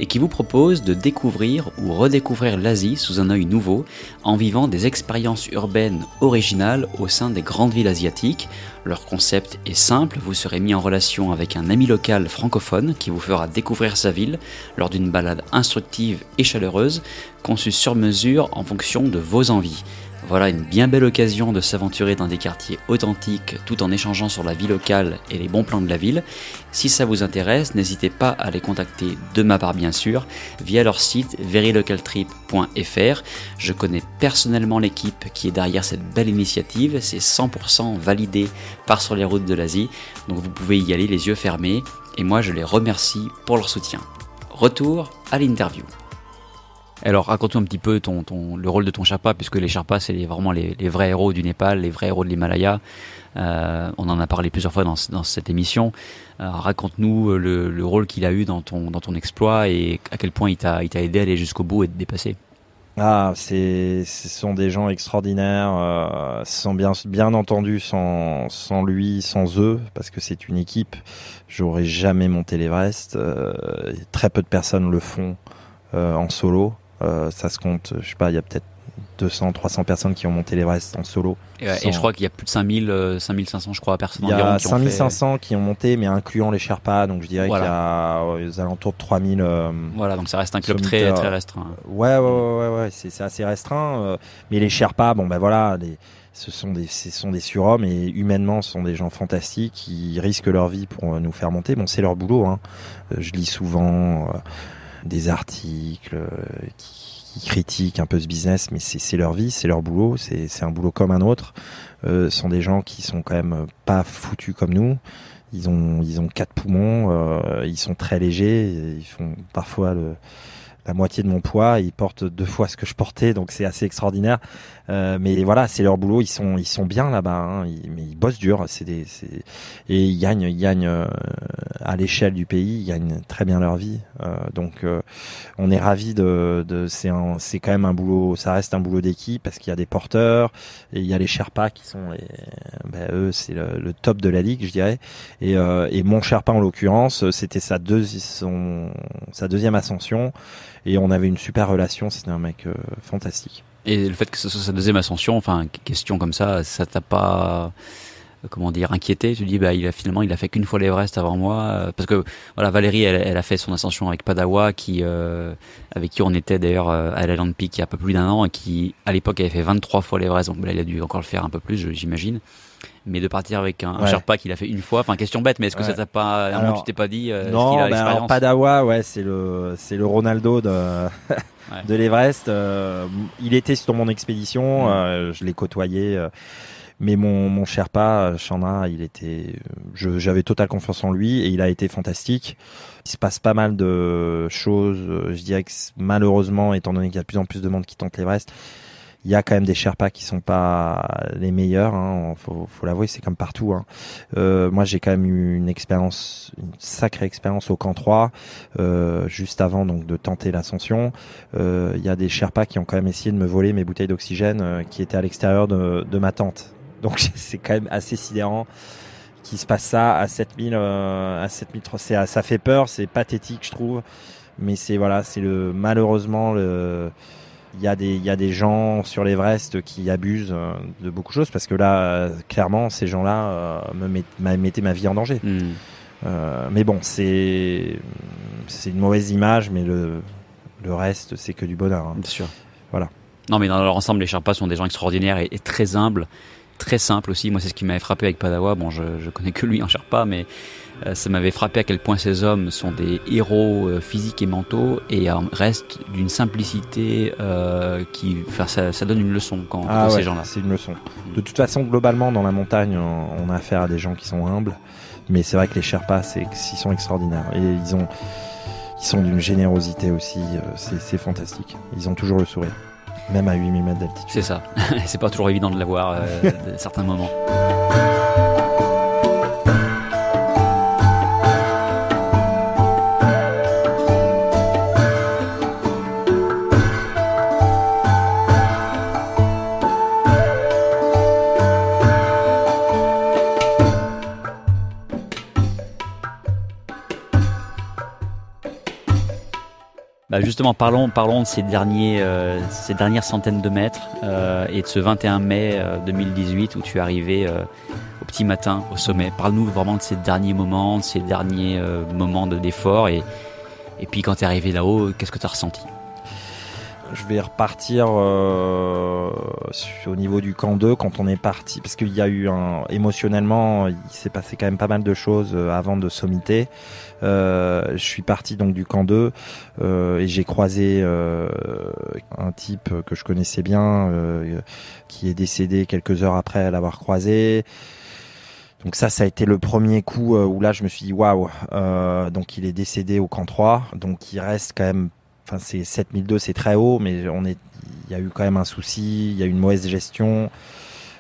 et qui vous propose de découvrir ou redécouvrir l'Asie sous un œil nouveau en vivant des expériences urbaines originales au sein des grandes villes asiatiques. Leur concept est simple, vous serez mis en relation avec un ami local francophone qui vous fera découvrir sa ville lors d'une balade instructive et chaleureuse conçue sur mesure en fonction de vos envies. Voilà une bien belle occasion de s'aventurer dans des quartiers authentiques tout en échangeant sur la vie locale et les bons plans de la ville. Si ça vous intéresse, n'hésitez pas à les contacter de ma part bien sûr via leur site verylocaltrip.fr. Je connais personnellement l'équipe qui est derrière cette belle initiative, c'est 100% validé par sur les routes de l'Asie, donc vous pouvez y aller les yeux fermés et moi je les remercie pour leur soutien. Retour à l'interview. Alors raconte-nous un petit peu ton, ton, le rôle de ton Sherpa, puisque les Sherpas, c'est vraiment les, les, vrais héros du Népal, les vrais héros de l'Himalaya. Euh, on en a parlé plusieurs fois dans, dans cette émission. Euh, raconte-nous le, le, rôle qu'il a eu dans ton, dans ton exploit et à quel point il t'a aidé à aller jusqu'au bout et te dépasser. Ah, c'est, ce sont des gens extraordinaires, euh, sans bien, bien entendu sans, sans lui, sans eux, parce que c'est une équipe. J'aurais jamais monté l'Everest. Euh, très peu de personnes le font euh, en solo. Euh, ça se compte, je sais pas, il y a peut-être 200, 300 personnes qui ont monté l'Everest en solo. Et, et, je crois qu'il y a plus de 5000, 5500, je crois, personnes Il y a qui 5500 ont fait... qui ont monté, mais incluant les Sherpas, donc je dirais voilà. qu'il y a aux alentours de 3000. Euh, voilà, donc ça reste un club très, très restreint. Ouais, ouais, ouais, ouais, ouais c'est assez restreint. Euh, mais les Sherpas, bon ben voilà, les, ce sont des, ce sont des surhommes et humainement, ce sont des gens fantastiques qui risquent leur vie pour nous faire monter. Bon, c'est leur boulot. Hein. Je lis souvent euh, des articles qui qui critiquent un peu ce business, mais c'est leur vie, c'est leur boulot, c'est un boulot comme un autre. Euh, sont des gens qui sont quand même pas foutus comme nous. Ils ont ils ont quatre poumons, euh, ils sont très légers, ils font parfois le, la moitié de mon poids, ils portent deux fois ce que je portais, donc c'est assez extraordinaire. Euh, mais voilà, c'est leur boulot, ils sont ils sont bien là-bas, hein, ils, mais ils bossent dur, c'est des et ils gagnent ils gagnent euh, à l'échelle du pays, ils gagnent très bien leur vie. Euh, donc euh, on est ravi de, de c'est c'est quand même un boulot, ça reste un boulot d'équipe parce qu'il y a des porteurs et il y a les Sherpas qui sont les, ben, eux c'est le, le, top de la ligue, je dirais. Et, euh, et mon Sherpa en l'occurrence, c'était sa deux son sa deuxième ascension et on avait une super relation. C'était un mec fantastique. Et le fait que ce soit sa deuxième ascension, enfin question comme ça, ça t'a pas comment dire inquiété Tu dis bah il a finalement il a fait qu'une fois l'Everest avant moi euh, parce que voilà Valérie elle, elle, a fait son ascension avec Padawa qui euh, avec qui on était d'ailleurs euh, à l'Island Peak il y a un peu plus d'un an et qui à l'époque avait fait 23 fois l'Everest donc là il a dû encore le faire un peu plus j'imagine mais de partir avec un, ouais. un Sherpa qu'il a fait une fois enfin question bête mais est-ce que ouais. ça t'a pas à un moment tu t'es pas dit euh, non ben alors Padawa ouais c'est le c'est le Ronaldo de ouais. de l'Everest euh, il était sur mon expédition mmh. euh, je l'ai côtoyé mais mon, mon Sherpa, Chandra, il était, j'avais totale confiance en lui et il a été fantastique. Il se passe pas mal de choses. Je dirais que malheureusement, étant donné qu'il y a de plus en plus de monde qui tente l'Everest, il y a quand même des Sherpas qui sont pas les meilleurs. Hein, faut, faut l'avouer, c'est comme partout. Hein. Euh, moi, j'ai quand même eu une expérience, une sacrée expérience au camp 3, euh, juste avant donc de tenter l'ascension. Euh, il y a des Sherpas qui ont quand même essayé de me voler mes bouteilles d'oxygène euh, qui étaient à l'extérieur de, de ma tente. Donc c'est quand même assez sidérant qu'il se passe ça à 7000 euh, à 7300 ça fait peur, c'est pathétique je trouve. Mais c'est voilà, c'est le malheureusement le il y a des il y a des gens sur l'Everest qui abusent euh, de beaucoup de choses parce que là clairement ces gens-là euh, me met, mettaient ma vie en danger. Mm. Euh, mais bon, c'est c'est une mauvaise image mais le le reste c'est que du bonheur. Hein. Bien sûr. Voilà. Non mais dans leur ensemble les Sherpas sont des gens extraordinaires et, et très humbles très simple aussi. Moi, c'est ce qui m'avait frappé avec Padawa. Bon, je, je connais que lui en Sherpa, mais euh, ça m'avait frappé à quel point ces hommes sont des héros euh, physiques et mentaux et euh, restent d'une simplicité euh, qui, enfin, ça, ça, donne une leçon quand, ah quand ouais, ces gens-là. C'est une leçon. De toute façon, globalement, dans la montagne, on, on a affaire à des gens qui sont humbles, mais c'est vrai que les Sherpas, c'est, ils sont extraordinaires et ils ont, ils sont d'une générosité aussi. C'est fantastique. Ils ont toujours le sourire. Même à 8000 mètres d'altitude. C'est ça. c'est pas toujours évident de l'avoir euh, à certains moments. Justement, parlons, parlons de ces, euh, dernières centaines de mètres euh, et de ce 21 mai euh, 2018 où tu es arrivé euh, au petit matin au sommet. Parle-nous vraiment de ces derniers moments, de ces derniers euh, moments d'effort et, et puis quand tu es arrivé là-haut, qu'est-ce que tu as ressenti? Je vais repartir euh, au niveau du camp 2 quand on est parti parce qu'il y a eu émotionnellement il s'est passé quand même pas mal de choses euh, avant de sommiter euh, je suis parti donc du camp 2 euh, et j'ai croisé euh, un type que je connaissais bien euh, qui est décédé quelques heures après l'avoir croisé donc ça, ça a été le premier coup où là, je me suis dit waouh. donc il est décédé au camp 3. Donc il reste quand même enfin c'est 7002 c'est très haut mais on est il y a eu quand même un souci il y a eu une mauvaise gestion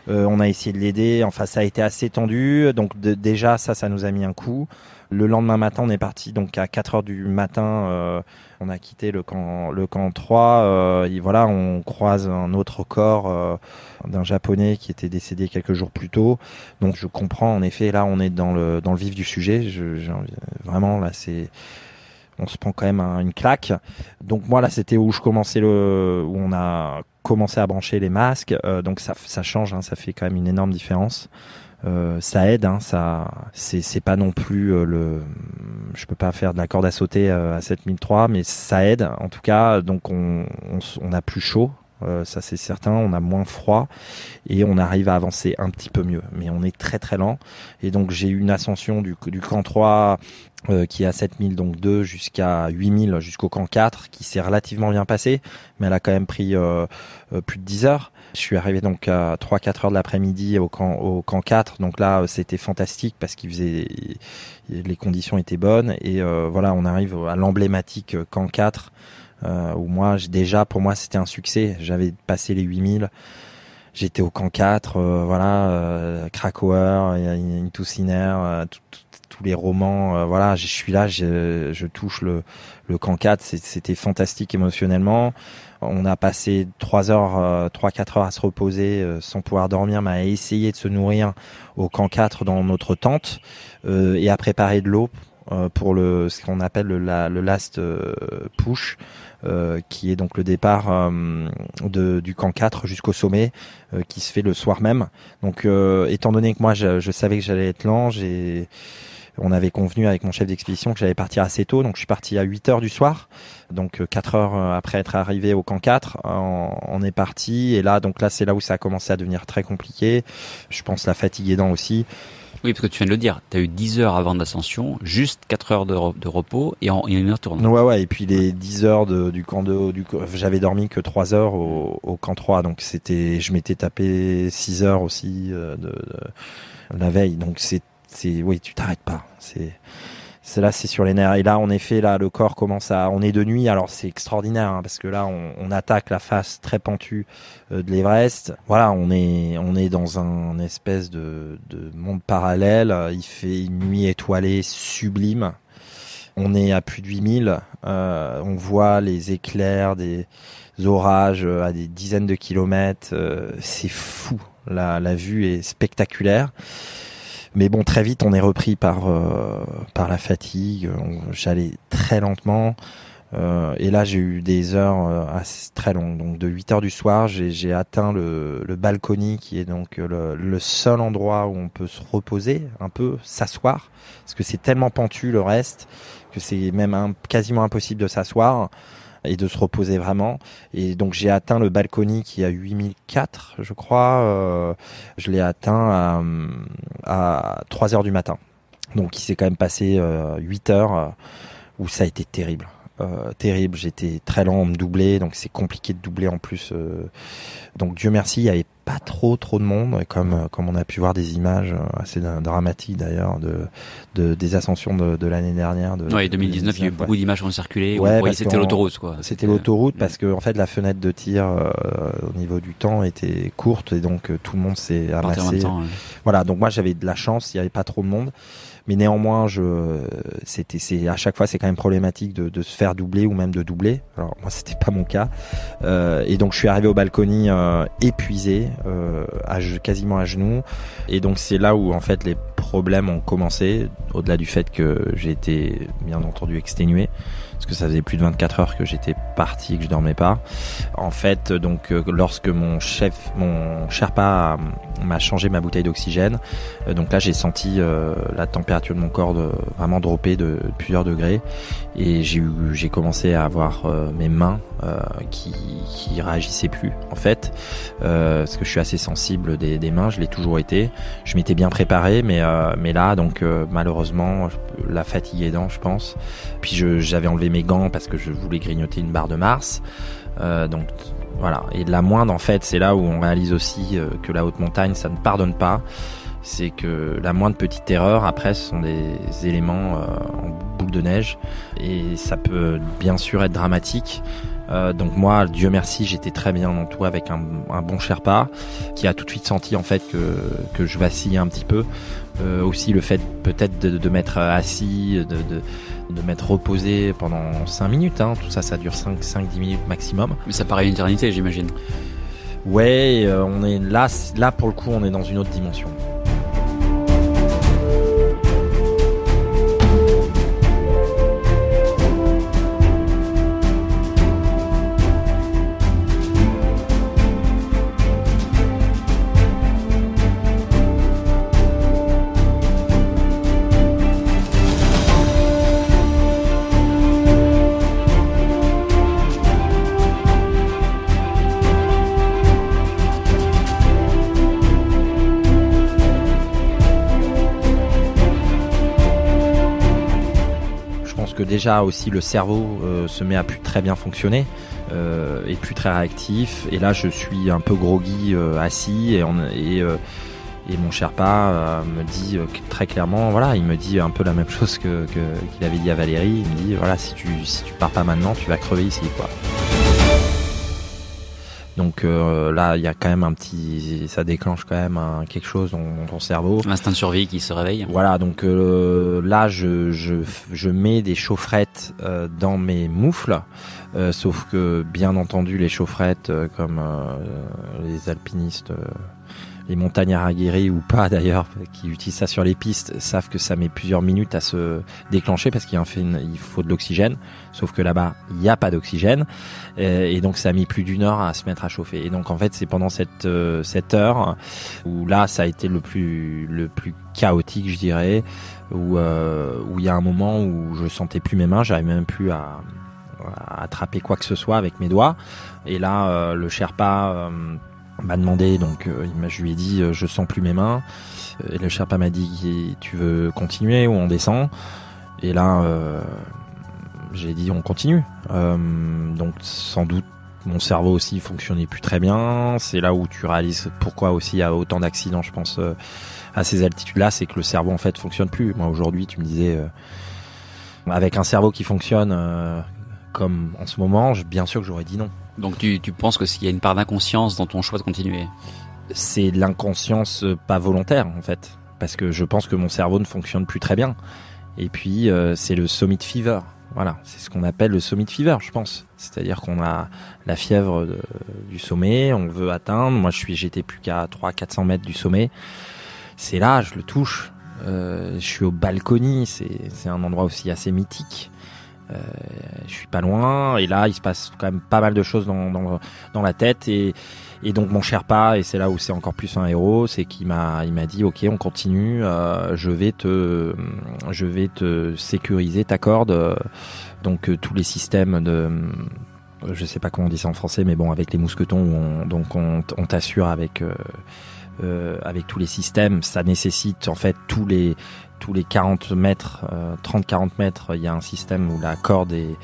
on a essayé de l'aider enfin ça a été assez tendu donc déjà ça ça nous a mis un coup le lendemain matin, on est parti donc à 4 heures du matin. Euh, on a quitté le camp, le camp 3. Euh, et voilà, on croise un autre corps euh, d'un japonais qui était décédé quelques jours plus tôt. Donc je comprends en effet. Là, on est dans le dans le vif du sujet. Je, vraiment là, c'est on se prend quand même une claque. Donc moi là, c'était où je commençais le, où on a commencé à brancher les masques. donc ça, ça change, hein, ça fait quand même une énorme différence. Euh, ça aide, hein, ça, c'est pas non plus euh, le, je peux pas faire de la corde à sauter euh, à 7003, mais ça aide en tout cas. Donc on, on, a plus chaud, ça c'est certain, on a moins froid et on arrive à avancer un petit peu mieux, mais on est très très lent. Et donc j'ai eu une ascension du, du camp 3 qui est à 7000 donc 2 jusqu'à 8000 jusqu'au camp 4 qui s'est relativement bien passé, mais elle a quand même pris plus de 10 heures. Je suis arrivé donc à 3-4 heures de l'après-midi au camp, au camp 4. Donc là, c'était fantastique parce qu'il faisait, les conditions étaient bonnes. Et euh, voilà, on arrive à l'emblématique camp 4 euh, où moi, déjà, pour moi, c'était un succès. J'avais passé les 8000. J'étais au camp 4, euh, voilà, euh, Krakauer, Into Sinner, tous les romans, voilà, je suis là, je, touche le, le camp 4, c'était fantastique émotionnellement. On a passé trois heures, 3-4 euh, heures à se reposer euh, sans pouvoir dormir, mais à essayer de se nourrir au camp 4 dans notre tente euh, et à préparer de l'eau pour le ce qu'on appelle le, le last push. qui est donc le départ de, du camp 4 jusqu'au sommet, qui se fait le soir même. Donc, étant donné que moi, je, je savais que j'allais être lent, j'ai on avait convenu avec mon chef d'expédition que j'allais partir assez tôt, donc je suis parti à 8 heures du soir. Donc 4 euh, heures euh, après être arrivé au camp 4, on, est parti. Et là, donc là, c'est là où ça a commencé à devenir très compliqué. Je pense la fatigue aidant aussi. Oui, parce que tu viens de le dire, tu as eu 10 heures avant l'ascension, juste 4 heures de, repos et, en, une heure tournée. Ouais, ouais, et puis les 10 heures du camp 2, du, j'avais dormi que 3 heures au, camp 3, donc c'était, je m'étais tapé 6 heures aussi euh, de, la veille, donc c'est c'est oui, tu t'arrêtes pas. C'est c'est là, c'est sur les nerfs. Et là, en effet, là, le corps commence à. On est de nuit, alors c'est extraordinaire hein, parce que là, on, on, attaque la face très pentue euh, de l'Everest. Voilà, on est, on est dans un espèce de, de monde parallèle. Il fait une nuit étoilée sublime. On est à plus de 8000. Euh, on voit les éclairs des orages euh, à des dizaines de kilomètres. Euh, c'est fou. La, la vue est spectaculaire. Mais bon, très vite, on est repris par euh, par la fatigue. J'allais très lentement. Euh, et là, j'ai eu des heures euh, très longues. Donc, de 8 heures du soir, j'ai atteint le, le balcony, qui est donc le, le, seul endroit où on peut se reposer, un peu s'asseoir, parce que c'est tellement pentu le reste que c'est même quasiment impossible de s'asseoir et de se reposer vraiment. Et donc j'ai atteint le balcony qui a 8004, je crois. Euh, je l'ai atteint à, à 3 heures du matin. Donc il s'est quand même passé euh, 8 heures euh, où ça a été terrible. Euh, terrible, j'étais très lent, on me doublait, donc c'est compliqué de doubler en plus. Euh. donc Dieu merci, il y avait pas trop trop de monde, comme comme on a pu voir des images assez dramatiques d'ailleurs de, de, des ascensions de, de l'année dernière. De, ouais, 2019, il y a eu beaucoup d'images qui ont circulé. Ouais, c'était l'autoroute quoi. C'était l'autoroute parce que en fait la fenêtre de tir euh, au niveau du temps était courte et donc tout le monde s'est amassé. Voilà, donc moi j'avais de la chance, il y avait pas trop de monde mais néanmoins je c'était c'est à chaque fois c'est quand même problématique de, se faire doubler ou même de doubler. Alors moi c'était pas mon cas. Euh, et donc je suis arrivé au balcony euh, épuisé euh, à, quasiment à genoux. Et donc c'est là où en fait les problèmes ont commencé au-delà du fait que j'ai été bien entendu exténué parce que ça faisait plus de 24 heures que j'étais parti que je dormais pas. En fait, donc euh, lorsque mon chef, mon Sherpa m'a changé ma bouteille d'oxygène, euh, donc là j'ai senti euh, la température de mon corps vraiment dropper de plusieurs degrés et j'ai j'ai commencé à avoir mes mains qui, qui réagissaient plus en fait, parce que je suis assez sensible des, des mains, je l'ai toujours été. Je m'étais bien préparé, mais mais là donc malheureusement la fatigue aidant, je pense. Puis j'avais enlevé mes gants parce que je voulais grignoter une barre de Mars. Euh, donc voilà. Et la moindre, en fait, c'est là où on réalise aussi euh, que la haute montagne, ça ne pardonne pas. c'est que la moindre petite erreur, après, ce sont des éléments euh, en boule de neige et ça peut bien sûr être dramatique. Donc moi, Dieu merci, j'étais très bien entouré avec un, bon Sherpa qui a tout de suite senti en fait que, que je vacillais un petit peu. Aussi le fait peut-être de, m'être assis, de, de m'être reposé pendant 5 minutes. Hein. Tout ça, ça dure 5-10 minutes maximum. Mais ça paraît une éternité, j'imagine. Ouais, euh, on est là, là pour le coup, on est dans une autre dimension. Déjà aussi le cerveau euh, se met à plus très bien fonctionner euh, et plus très réactif. Et là, je suis un peu groggy euh, assis et, et, et mon Sherpa me dit très clairement, voilà, il me dit un peu la même chose qu'il avait dit à Valérie. Il me dit, voilà, si tu si tu pars pas maintenant, tu vas crever ici, quoi. Donc euh, là, il y a quand même un petit, ça déclenche quand même un, quelque chose dans, dans, ton cerveau. L'instinct de survie qui se réveille. Voilà, donc euh, là, je, je, je, mets des chaufferettes euh, dans mes moufles, euh, sauf que bien entendu, les chaufferettes, euh, comme les alpinistes les montagnards aguerris ou pas d'ailleurs, qui utilisent ça sur les pistes, savent que ça met plusieurs minutes à se déclencher parce qu'il il faut de l'oxygène. Sauf que là-bas, il n'y a pas d'oxygène. Et donc, ça a mis plus d'une heure à se mettre à chauffer. Et donc, en fait, c'est pendant cette, euh, cette heure où là, ça a été le plus, le plus chaotique, je dirais, où, euh, où il y a un moment où je sentais plus mes mains, j'arrivais même plus à, attraper quoi que ce soit avec mes doigts. Et là, euh, le Sherpa m'a demandé, donc euh, je lui ai dit euh, je sens plus mes mains. Et le Sherpa m'a dit tu veux continuer ou on descend? Et là j'ai dit on continue. donc sans doute mon cerveau aussi fonctionnait plus très bien. C'est là où tu réalises pourquoi aussi il y a autant d'accidents, je pense, à ces altitudes-là, c'est que le cerveau en fait fonctionne plus. Moi aujourd'hui, tu me disais, avec un cerveau qui fonctionne comme en ce moment, bien sûr que j'aurais dit non. Donc tu, tu penses que s'il y a une part d'inconscience dans ton choix de continuer C'est de l'inconscience euh, pas volontaire en fait, parce que je pense que mon cerveau ne fonctionne plus très bien. Et puis euh, c'est le summit fever. Voilà, c'est ce qu'on appelle le summit fever, je pense. C'est-à-dire qu'on a la fièvre du sommet, on veut atteindre. Moi, je suis, j'étais plus qu'à 300-400 mètres du sommet. C'est là, je le touche. Euh, je suis au balcony, c'est un endroit aussi assez mythique. Euh, je suis pas loin. Et là il se passe quand même pas mal de choses dans, dans, dans la tête. Et, et donc mon cher pas et c'est là où c'est encore plus un héros c'est qu'il m'a il m'a dit ok on continue. Euh, je vais te je vais te sécuriser ta corde. Donc euh, tous les systèmes de je sais pas comment on dit ça en français mais bon avec les mousquetons on, donc on, on t'assure avec euh, avec tous les systèmes, ça nécessite en fait tous les tous les 40 mètres, 30-40 euh, mètres, il y a un système où la corde est,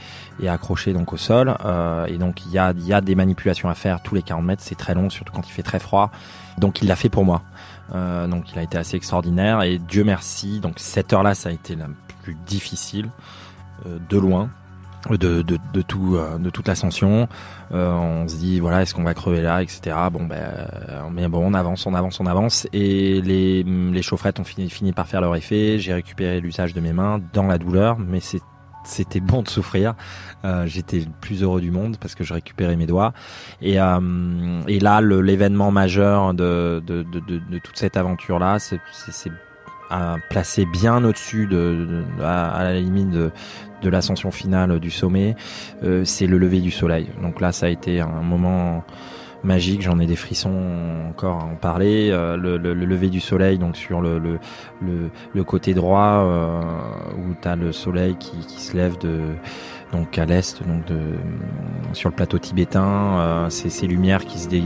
est accrochée donc au sol. Euh, et donc il y a, il y a des manipulations à faire tous les 40 mètres. C'est très long, surtout quand il fait très froid. Donc il l'a fait pour moi. Euh, donc il a été assez extraordinaire. Et Dieu merci, donc cette heure-là, ça a été la plus difficile euh, de loin de, de, de, tout euh, de toute l'ascension euh, on se dit voilà est-ce qu'on va crever là etc bon ben euh, mais bon on avance on avance on avance et les, les chaufferettes ont fini, fini par faire leur effet j'ai récupéré l'usage de mes mains dans la douleur mais c'est c'était bon de souffrir. Euh, J'étais le plus heureux du monde parce que je récupérais mes doigts. Et, euh, et là, l'événement majeur de, de, de, de, toute cette aventure-là, c'est placé bien au-dessus de, à, à, la limite de, de l'ascension finale du sommet, euh, c'est le lever du soleil. Donc là, ça a été un moment magique. J'en ai des frissons encore à en parler. Euh, le, le, lever du soleil, donc sur le, le, le, côté droit, euh, où tu as le soleil qui, qui se lève de donc à l'est, donc de sur le plateau tibétain, euh, c'est ces lumières qui se dé,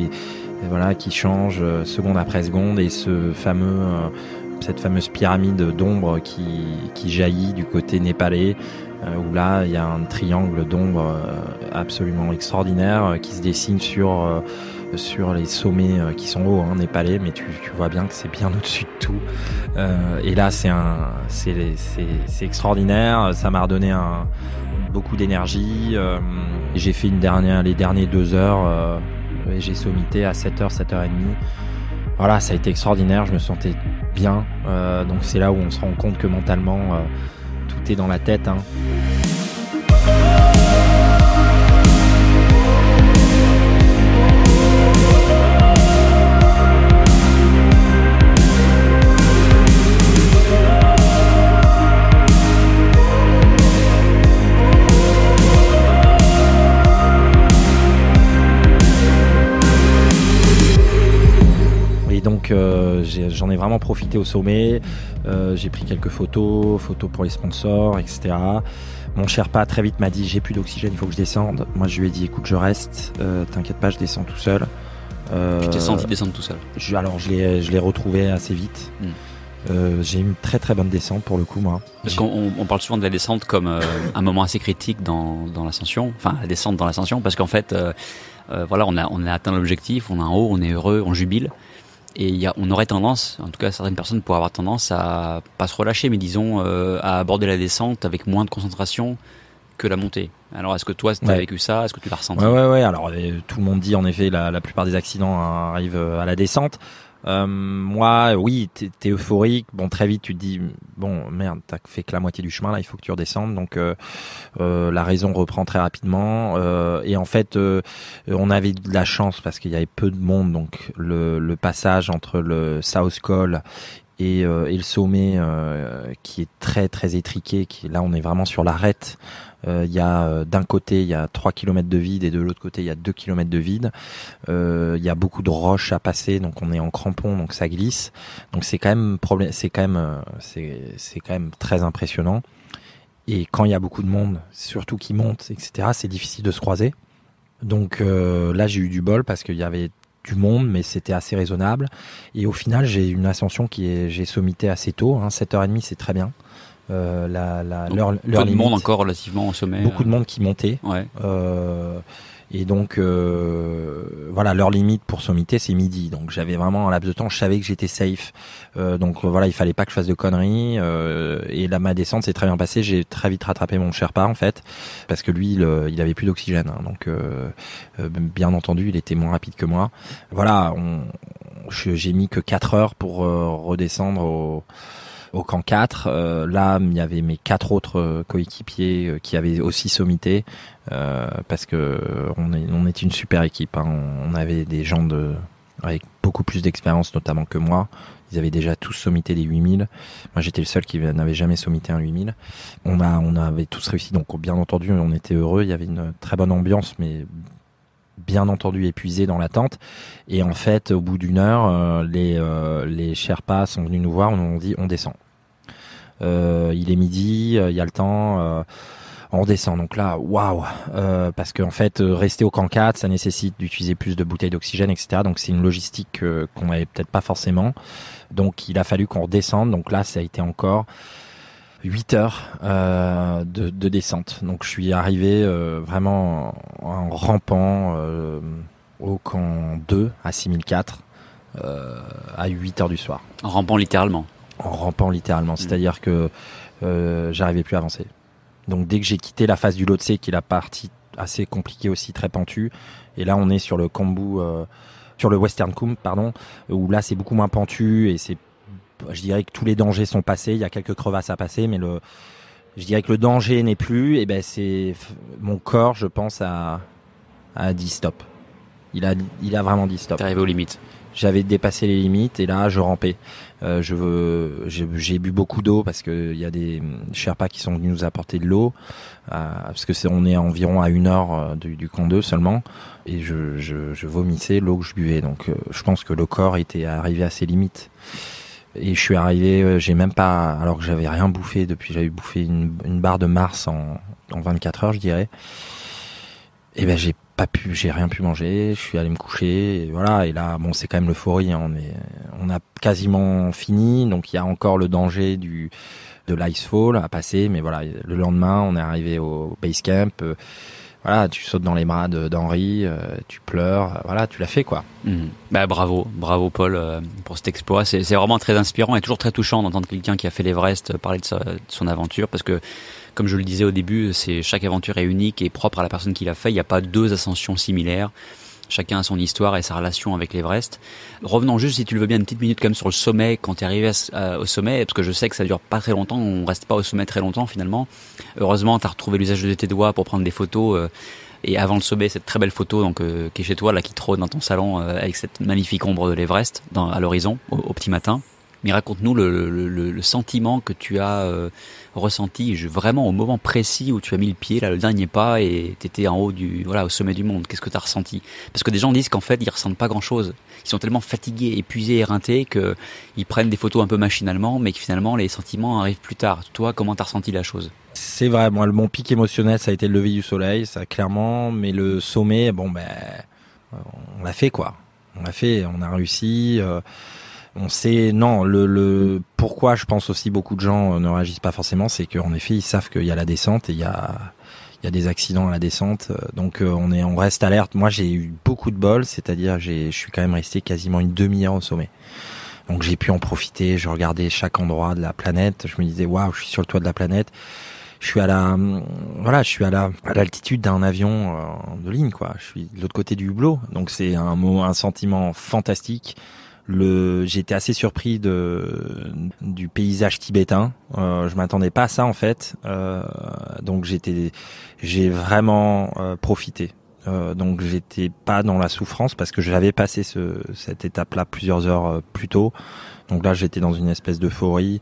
voilà qui changent euh, seconde après seconde et ce fameux cette fameuse pyramide d'ombre qui, qui jaillit du côté népalais euh, où là il y a un triangle d'ombre euh, absolument extraordinaire euh, qui se dessine sur sur les sommets qui sont hauts, hein, népalais, mais tu, tu, vois bien que c'est bien au-dessus de tout. et là, c'est c'est, extraordinaire. Ça m'a redonné un, beaucoup d'énergie. j'ai fait une dernière, les derniers deux heures et j'ai sommité à 7h, 7h30. Voilà, ça a été extraordinaire. Je me sentais bien. donc c'est là où on se rend compte que mentalement tout est dans la tête. Hein. Donc euh, j'en ai, vraiment profité au sommet. Euh, j'ai pris quelques photos, photos pour les sponsors, etc. Mon Sherpa très vite m'a dit j'ai plus d'oxygène, il faut que je descende. Moi je lui ai dit écoute je reste, euh, t'inquiète pas je descends tout seul. tu t'es senti descendre tout seul Alors je l'ai retrouvé assez vite. Hmm. j'ai une très très bonne descente pour le coup moi. Parce qu'on parle souvent de la descente comme un moment assez critique dans, dans l'ascension, enfin la descente dans l'ascension, parce qu'en fait, voilà, on a, on a atteint l'objectif, on est en haut, on est heureux, on jubile. Et y a, on aurait tendance, en tout cas certaines personnes pourraient avoir tendance à pas se relâcher, mais disons euh, à aborder la descente avec moins de concentration que la montée. Alors est-ce que toi tu as vécu ça? Est-ce que tu l'as ressenti? Ouais ouais ouais. Alors euh, tout le monde dit en effet la, la plupart des accidents arrivent à la descente. Euh, moi, oui, t'es euphorique. Bon, très vite, tu te dis, bon, merde, t'as fait que la moitié du chemin, là, il faut que tu redescendes. Donc, euh, euh la raison reprend très rapidement. Euh, et en fait, euh, on avait de la chance parce qu'il y avait peu de monde. Donc, le, le passage entre le South Call et, et le sommet, qui est très très étriqué, là, on est vraiment sur l'arête. Euh, il y a euh, d'un côté il y a 3 km de vide et de l'autre côté il y a 2 km de vide. Euh, il y a beaucoup de roches à passer, donc on est en crampon, donc ça glisse. Donc c'est quand même problème, c'est quand même c'est quand même très impressionnant. Et quand il y a beaucoup de monde, surtout qui monte, etc., c'est difficile de se croiser. Donc là, j'ai eu du bol parce qu'il y avait du monde, mais c'était assez raisonnable. Et au final, j'ai une ascension qui est, j'ai sommité assez tôt, hein, 7h30, c'est très bien. Euh, la, la, leur, leur de monde encore relativement au sommet. Beaucoup de euh. monde qui montait. Ouais. Euh, et donc euh, voilà, leur limite pour sommiter c'est midi. Donc j'avais vraiment un laps de temps, je savais que j'étais safe. Euh, donc voilà, il fallait pas que je fasse de conneries. Euh, et là ma descente s'est très bien passée. J'ai très vite rattrapé mon Sherpa en fait, parce que lui il, il avait plus d'oxygène. Hein. donc bien entendu, il était moins rapide que moi. Voilà, j'ai mis que 4 heures pour redescendre au au camp 4. Euh, là, il y avait mes quatre autres euh, coéquipiers euh, qui avaient aussi sommité parce que on est, on est une super équipe. Hein. On, avait des gens de avec beaucoup plus d'expérience notamment que moi. Ils avaient déjà tous sommité des 8000. Moi, j'étais le seul qui n'avait jamais sommité un 8000. On a, on avait tous réussi. Donc, bien entendu, on était heureux. Il y avait une très bonne ambiance, mais bien entendu épuisé dans l'attente. Et en fait, au bout d'une heure, euh, les, euh, les Sherpas sont venus nous voir, on nous dit on descend. Euh, il est midi, il y a le temps, on descend. Donc là, waouh Parce qu'en fait, rester au camp 4, ça nécessite d'utiliser plus de bouteilles d'oxygène, etc. Donc c'est une logistique qu'on n'avait peut-être pas forcément. Donc il a fallu qu'on redescende. Donc là, ça a été encore 8 heures euh, de, de, descente. Donc je suis arrivé euh, vraiment en, rampant euh, au camp 2 à 6004 euh, à 8 heures du soir. En rampant littéralement En rampant littéralement, mmh. c'est-à-dire que euh, j'arrivais plus à avancer. Donc dès que j'ai quitté la phase du Lhotse, qui est la partie assez compliquée aussi, très pentue, et là on est sur le Kambu, sur le Western Kum, pardon, où là c'est beaucoup moins pentu et c'est je dirais que tous les dangers sont passés. Il y a quelques crevasses à passer, mais le, je dirais que le danger n'est plus. Et ben c'est mon corps, je pense, a, a dit stop. Il a, il a vraiment dit stop. T'es arrivé aux limites. J'avais dépassé les limites et là je rampais. Euh, je veux, j'ai bu beaucoup d'eau parce que il y a des Sherpas qui sont venus nous apporter de l'eau euh, parce que c'est on est environ à une heure euh, du, du camp 2 seulement et je, je, je vomissais l'eau que je buvais donc euh, je pense que le corps était arrivé à ses limites. Et je suis arrivé, euh, j'ai même pas, alors que j'avais rien bouffé depuis, j'avais bouffé une, une, barre de Mars en, en 24 heures, je dirais. Et ben j'ai pas pu, j'ai rien pu manger. Je suis allé me coucher, et voilà. Et là, bon, c'est quand même l'euphorie. Hein, on est, on a quasiment fini, donc il y a encore le danger du de l'icefall à passer. Mais voilà, le lendemain, on est arrivé au base camp. Euh, voilà, tu sautes dans les bras d'Henri, euh, tu pleures, euh, voilà, tu l'as fait quoi. Bah bravo, bravo Paul euh, pour cet exploit. C'est vraiment très inspirant et toujours très touchant d'entendre quelqu'un qui a fait l'Everest parler de, de, son aventure parce que comme je le disais au début, c'est chaque aventure est unique et propre à la personne qui l'a fait. Il n'y a pas deux ascensions similaires. Chacun a son histoire et sa relation avec l'Everest. Revenons juste, si tu le veux bien, une petite minute même sur le sommet, quand tu es arrivé au sommet, parce que je sais que ça dure pas très longtemps, on reste pas au sommet très longtemps finalement. Heureusement, tu as retrouvé l'usage de tes doigts pour prendre des photos. Euh, et avant le sommet, cette très belle photo donc euh, qui est chez toi, là, qui trône dans ton salon euh, avec cette magnifique ombre de l'Everest à l'horizon au, petit matin. Mais raconte-nous le, le, le, sentiment que tu as euh, ressenti vraiment au moment précis où tu as mis le pied, là, le dernier pas, et tu étais en haut du, voilà, au sommet du monde. Qu'est-ce que tu as ressenti? Parce que des gens disent qu'en fait, ils ressentent pas grand-chose. Ils sont tellement fatigués, épuisés, éreintés qu'ils prennent des photos un peu machinalement, mais que finalement, les sentiments arrivent plus tard. Toi, comment tu as ressenti la chose? C'est vrai, moi, mon pic émotionnel, ça a été le lever du soleil, ça clairement, mais le sommet, bon, ben, on l'a fait, quoi. On l'a fait, on a réussi. Euh, on sait non le, le pourquoi je pense aussi beaucoup de gens euh, ne réagissent pas forcément c'est qu'en effet ils savent qu'il y a la descente et il y a il y a des accidents à la descente euh, donc euh, on est on reste alerte. Moi j'ai eu beaucoup de bol c'est-à-dire j'ai je suis quand même resté quasiment une demi-heure au sommet. Donc j'ai pu en profiter je regardais chaque endroit de la planète je me disais waouh je suis sur le toit de la planète. Je suis à la voilà je suis à la à l'altitude d'un avion de ligne quoi. Je suis de l'autre côté du hublot donc c'est un un sentiment fantastique le, j'étais assez surpris de du paysage tibétain. Euh, je m'attendais pas à ça en fait. Euh, donc j'étais, j'ai vraiment euh, profité. Euh, donc j'étais pas dans la souffrance parce que j'avais passé ce, cette étape-là plusieurs heures euh, plus tôt. Donc là j'étais dans une espèce d'euphorie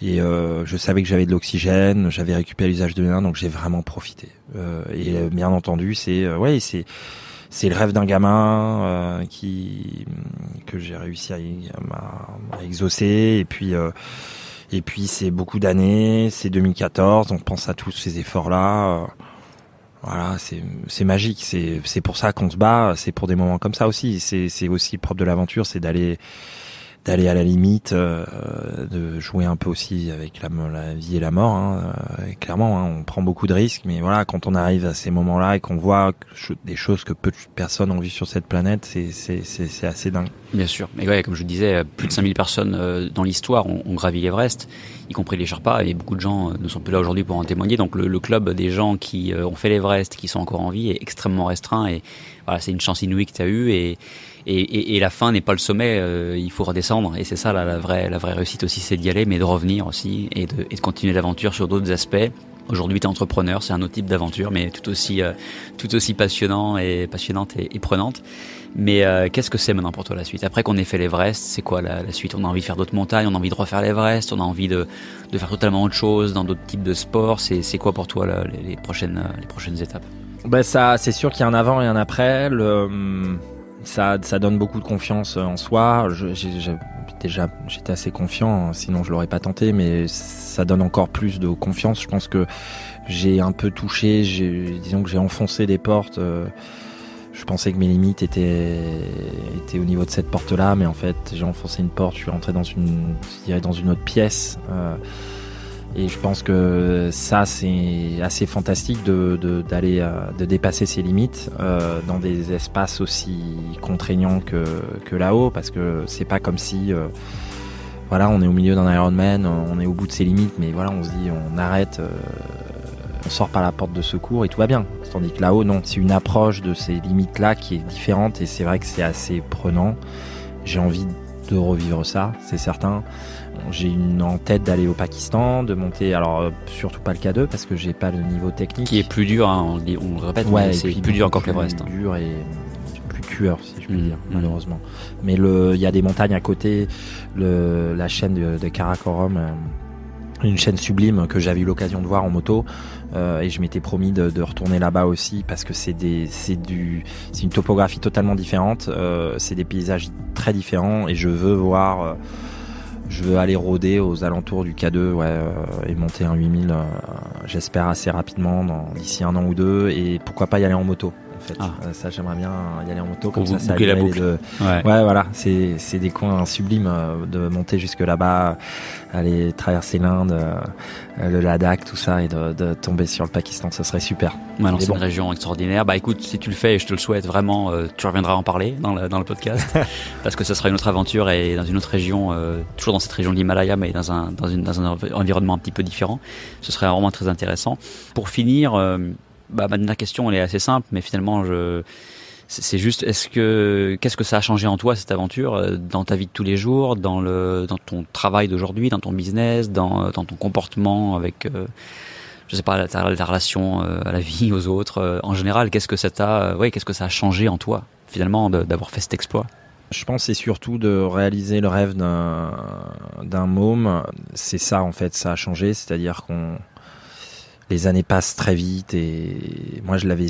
et euh, je savais que j'avais de l'oxygène, j'avais récupéré l'usage de mains, donc j'ai vraiment profité. et bien entendu c'est ouais c'est c'est le rêve d'un gamin euh, qui que j'ai réussi à, à, exaucer. Et puis euh, et puis c'est beaucoup d'années, c'est 2014, on pense à tous ces efforts là. Euh, voilà, c'est magique, c'est pour ça qu'on se bat, c'est pour des moments comme ça aussi, c'est c'est aussi propre de l'aventure, c'est d'aller d'aller à la limite, euh, de jouer un peu aussi avec la, vie et la mort. Hein, euh, clairement, hein, on prend beaucoup de risques, mais voilà, quand on arrive à ces moments-là et qu'on voit des choses que peu de personnes ont vues sur cette planète, c'est assez dingue. Bien sûr, mais ouais, comme je disais, plus de 5000 personnes euh, dans l'histoire ont, ont, gravi l'Everest, y compris les Sherpas, et beaucoup de gens ne sont plus là aujourd'hui pour en témoigner. Donc le, le club des gens qui ont fait l'Everest, qui sont encore en vie, est extrêmement restreint. Et voilà, c'est une chance inouïe que tu as eue. Et et, la fin n'est pas le sommet, euh, il faut redescendre. Et c'est ça la, vraie, la vraie réussite aussi, c'est d'y aller, mais de revenir aussi et de, continuer l'aventure sur d'autres aspects. Aujourd'hui, tu es entrepreneur, c'est un autre type d'aventure, mais tout aussi, euh, tout aussi passionnant et passionnante et, prenante. Mais euh, qu'est-ce que c'est maintenant pour toi la suite? Après qu'on ait fait l'Everest, c'est quoi la, suite? On a envie de faire d'autres montagnes, on a envie de refaire l'Everest, on a envie de, faire totalement autre chose dans d'autres types de sports. C'est quoi pour toi les, prochaines, les prochaines étapes? Ben ça, c'est sûr qu'il y a un avant et un après. Hum, ça, ça donne beaucoup de confiance en soi. Je, déjà, j'étais assez confiant, sinon je l'aurais pas tenté, mais ça donne encore plus de confiance. Je pense que j'ai un peu touché, disons que j'ai enfoncé des portes. Euh, je pensais que mes limites étaient, étaient au niveau de cette porte-là, mais en fait, j'ai enfoncé une porte. Je suis rentré dans une, je dirais, dans une autre pièce. Euh, et je pense que ça, c'est assez fantastique de, d'aller, euh, de, dépasser ses limites euh, dans des espaces aussi contraignants que, que là-haut, parce que c'est pas comme si, euh, voilà, on est au milieu d'un Ironman, on est au bout de ses limites, mais voilà, on se dit, on arrête, euh, on sort par la porte de secours et tout va bien. Tandis que là-haut, non, c'est une approche de ces limites-là qui est différente et c'est vrai que c'est assez prenant. J'ai envie de revivre ça, c'est certain. J'ai une en tête d'aller au Pakistan, de monter, alors euh, surtout pas le K2 parce que j'ai pas le niveau technique. Qui est plus dur, hein, on, le répète, ouais, c'est plus dur encore que l'Everest. Plus dur et plus tueur, si je puis mmh, dire, mmh. malheureusement. Mais il y a des montagnes à côté, le, la chaîne de, de Karakorum, euh, une chaîne sublime que j'avais eu l'occasion de voir en moto euh, et je m'étais promis de, de retourner là-bas aussi parce que c'est des c'est du c'est une topographie totalement différente euh, c'est des paysages très différents et je veux voir euh, je veux aller rôder aux alentours du K2 ouais, euh, et monter un 8000, euh, j'espère assez rapidement, d'ici un an ou deux, et pourquoi pas y aller en moto. Fait. Ah. Euh, ça, j'aimerais bien y aller en moto comme Pour ça. ça la boucle. Ouais. Ouais, voilà, c'est c'est des coins sublimes euh, de monter jusque là-bas, aller traverser l'Inde, euh, le Ladakh, tout ça, et de, de tomber sur le Pakistan, ce serait super. Ouais, c'est bon. une région extraordinaire. Bah écoute, si tu le fais, et je te le souhaite vraiment, euh, tu reviendras en parler dans le, dans le podcast, parce que ce sera une autre aventure et dans une autre région, euh, toujours dans cette région de l'Himalaya, mais dans un, dans, une, dans un env- environnement un petit peu différent. Ce serait vraiment très intéressant. Pour finir, euh, bah, ma dernière question, elle est assez simple, mais finalement, je c'est juste, est-ce que qu'est-ce que ça a changé en toi cette aventure euh, dans ta vie de tous les jours, dans le dans ton travail d'aujourd'hui, dans ton business, dans euh, ton comportement avec euh, je sais pas, ta, relation euh, à la vie, aux autres, en général, qu'est-ce que ça t'a, ouais, qu'est-ce que ça a changé en toi, finalement, d'avoir fait cet exploit? Je pense c'est surtout de réaliser le rêve d'un d'un môme. C'est ça en fait, ça a changé, c'est-à-dire qu'on les années passent très vite et moi je l'avais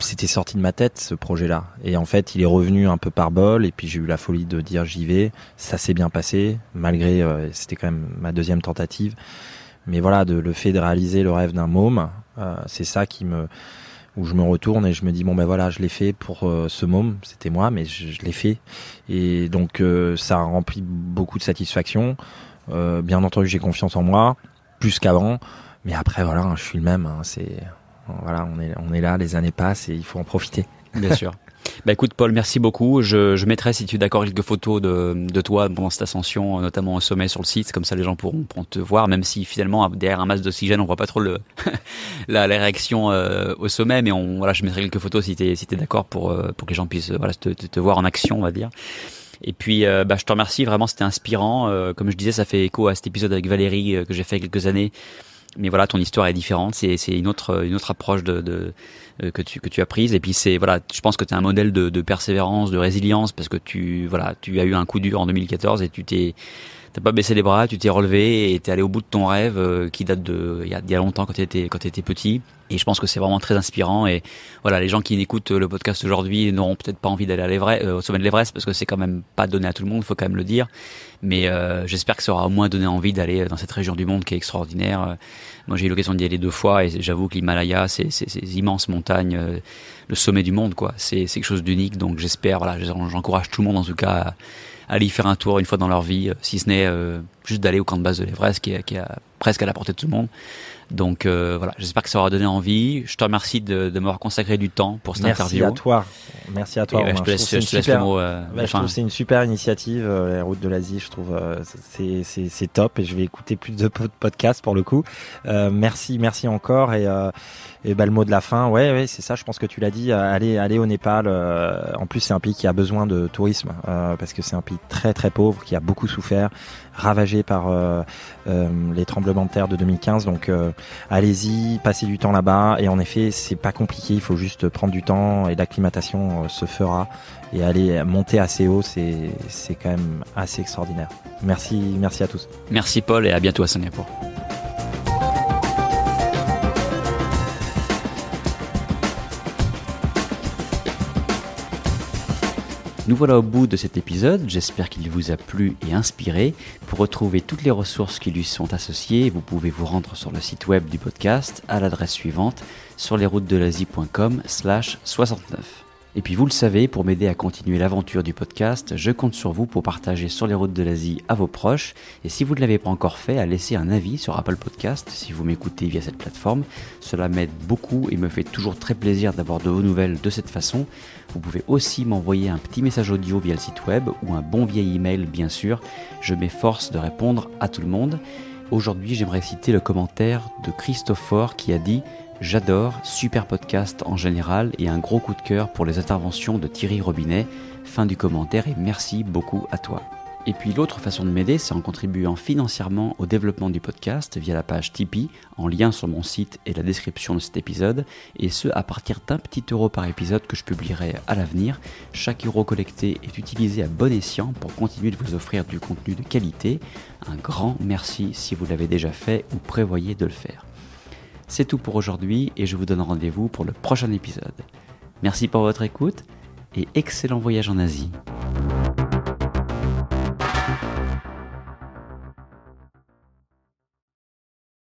c'était sorti de ma tête ce projet-là. Et en fait il est revenu un peu par bol et puis j'ai eu la folie de dire j'y vais. Ça s'est bien passé malgré euh, c'était quand même ma deuxième tentative. Mais voilà, de, le fait de réaliser le rêve d'un môme, euh, c'est ça qui me où je me retourne et je me dis bon ben voilà je l'ai fait pour euh, ce môme. C'était moi mais je, je l'ai fait. Et donc euh, ça a rempli beaucoup de satisfaction. Euh, bien entendu j'ai confiance en moi plus qu'avant mais après voilà hein, je suis le même hein, c'est voilà on est on est là les années passent et il faut en profiter Bien sûr. Bah écoute Paul, merci beaucoup. Je, je mettrai, si tu es d'accord, quelques photos de, de toi pendant cette ascension, notamment au sommet sur le site, comme ça les gens pourront, pourront te voir, même si finalement derrière un masque d'oxygène, on voit pas trop le la, la réaction euh, au sommet, mais on voilà, je mettrai quelques photos si tu es, si t'es d'accord pour euh, pour que les gens puissent euh, voilà te, te, te voir en action, on va dire. Et puis, euh, bah, je te remercie. Vraiment, c'était inspirant. Euh, comme je disais, ça fait écho à cet épisode avec Valérie euh, que j'ai fait il y a quelques années. Mais voilà, ton histoire est différente. C'est, c'est une autre, une autre approche de, de euh, que tu que tu as prise. Et puis c'est voilà, je pense que tu un modèle de, de persévérance, de résilience parce que tu voilà, tu as eu un coup dur en 2014 et tu t'es T'as pas baissé les bras, tu t'es relevé et t'es allé au bout de ton rêve euh, qui date de il y a, y a longtemps quand t'étais quand t'étais petit. Et je pense que c'est vraiment très inspirant. Et voilà, les gens qui écoutent le podcast aujourd'hui n'auront peut-être pas envie d'aller à l'Everest, euh, au sommet de l'Everest parce que c'est quand même pas donné à tout le monde, faut quand même le dire. Mais euh, j'espère que ça aura au moins donné envie d'aller dans cette région du monde qui est extraordinaire. Euh, Moi, j'ai eu l'occasion d'y aller deux fois et j'avoue que l'Himalaya, c'est ces immenses montagnes, euh, le sommet du monde, quoi. C'est quelque chose d'unique. Donc j'espère, voilà, j'encourage tout le monde en tout cas. À, aller y faire un tour une fois dans leur vie, euh, si ce n'est euh, juste d'aller au camp de base de l'Everest qui est, qui est à- presque à la portée de tout le monde. Donc euh, voilà, j'espère que ça aura donné envie. Je te remercie de, de m'avoir consacré du temps pour cette merci interview. à toi merci à toi ouais, Romain. je te laisse, je te laisse le mot. euh, de je trouve que c'est une super initiative, euh, les routes de l'Asie. Je trouve euh, c'est top et je vais écouter plus de pod- podcasts pour le coup. Euh, merci, merci encore et euh, et bah, le mot de la fin, ouais, ouais, c'est ça. Je pense que tu l'as dit. euh, Aller aller au Népal. euh, en plus, c'est un pays qui a besoin de tourisme euh, parce que c'est un pays très très pauvre qui a beaucoup souffert, ravagé par euh, euh, les tremblements de terre de 2015. Donc euh, allez-y, passez du temps là-bas. Et en effet, c'est pas compliqué. Il faut juste prendre du temps et l'acclimatation euh, se fera et aller monter assez haut, c'est c'est quand même assez extraordinaire. Merci, merci à tous. Merci Paul et à bientôt à Singapour. Nous voilà au bout de cet épisode, j'espère qu'il vous a plu et inspiré. Pour retrouver toutes les ressources qui lui sont associées, vous pouvez vous rendre sur le site web du podcast à l'adresse suivante sur lesroutesdelasie.com slash 69. Et puis vous le savez, pour m'aider à continuer l'aventure du podcast, je compte sur vous pour partager sur les routes de l'Asie à vos proches. Et si vous ne l'avez pas encore fait, à laisser un avis sur Apple Podcast si vous m'écoutez via cette plateforme. Cela m'aide beaucoup et me fait toujours très plaisir d'avoir de vos nouvelles de cette façon. Vous pouvez aussi m'envoyer un petit message audio via le site web ou un bon vieil email bien sûr. Je m'efforce de répondre à tout le monde. Aujourd'hui, j'aimerais citer le commentaire de Christopher qui a dit J'adore, super podcast en général et un gros coup de cœur pour les interventions de Thierry Robinet. Fin du commentaire et merci beaucoup à toi. Et puis l'autre façon de m'aider, c'est en contribuant financièrement au développement du podcast via la page Tipeee, en lien sur mon site et la description de cet épisode, et ce à partir d'un petit euro par épisode que je publierai à l'avenir. Chaque euro collecté est utilisé à bon escient pour continuer de vous offrir du contenu de qualité. Un grand merci si vous l'avez déjà fait ou prévoyez de le faire. C'est tout pour aujourd'hui et je vous donne rendez-vous pour le prochain épisode. Merci pour votre écoute et excellent voyage en Asie.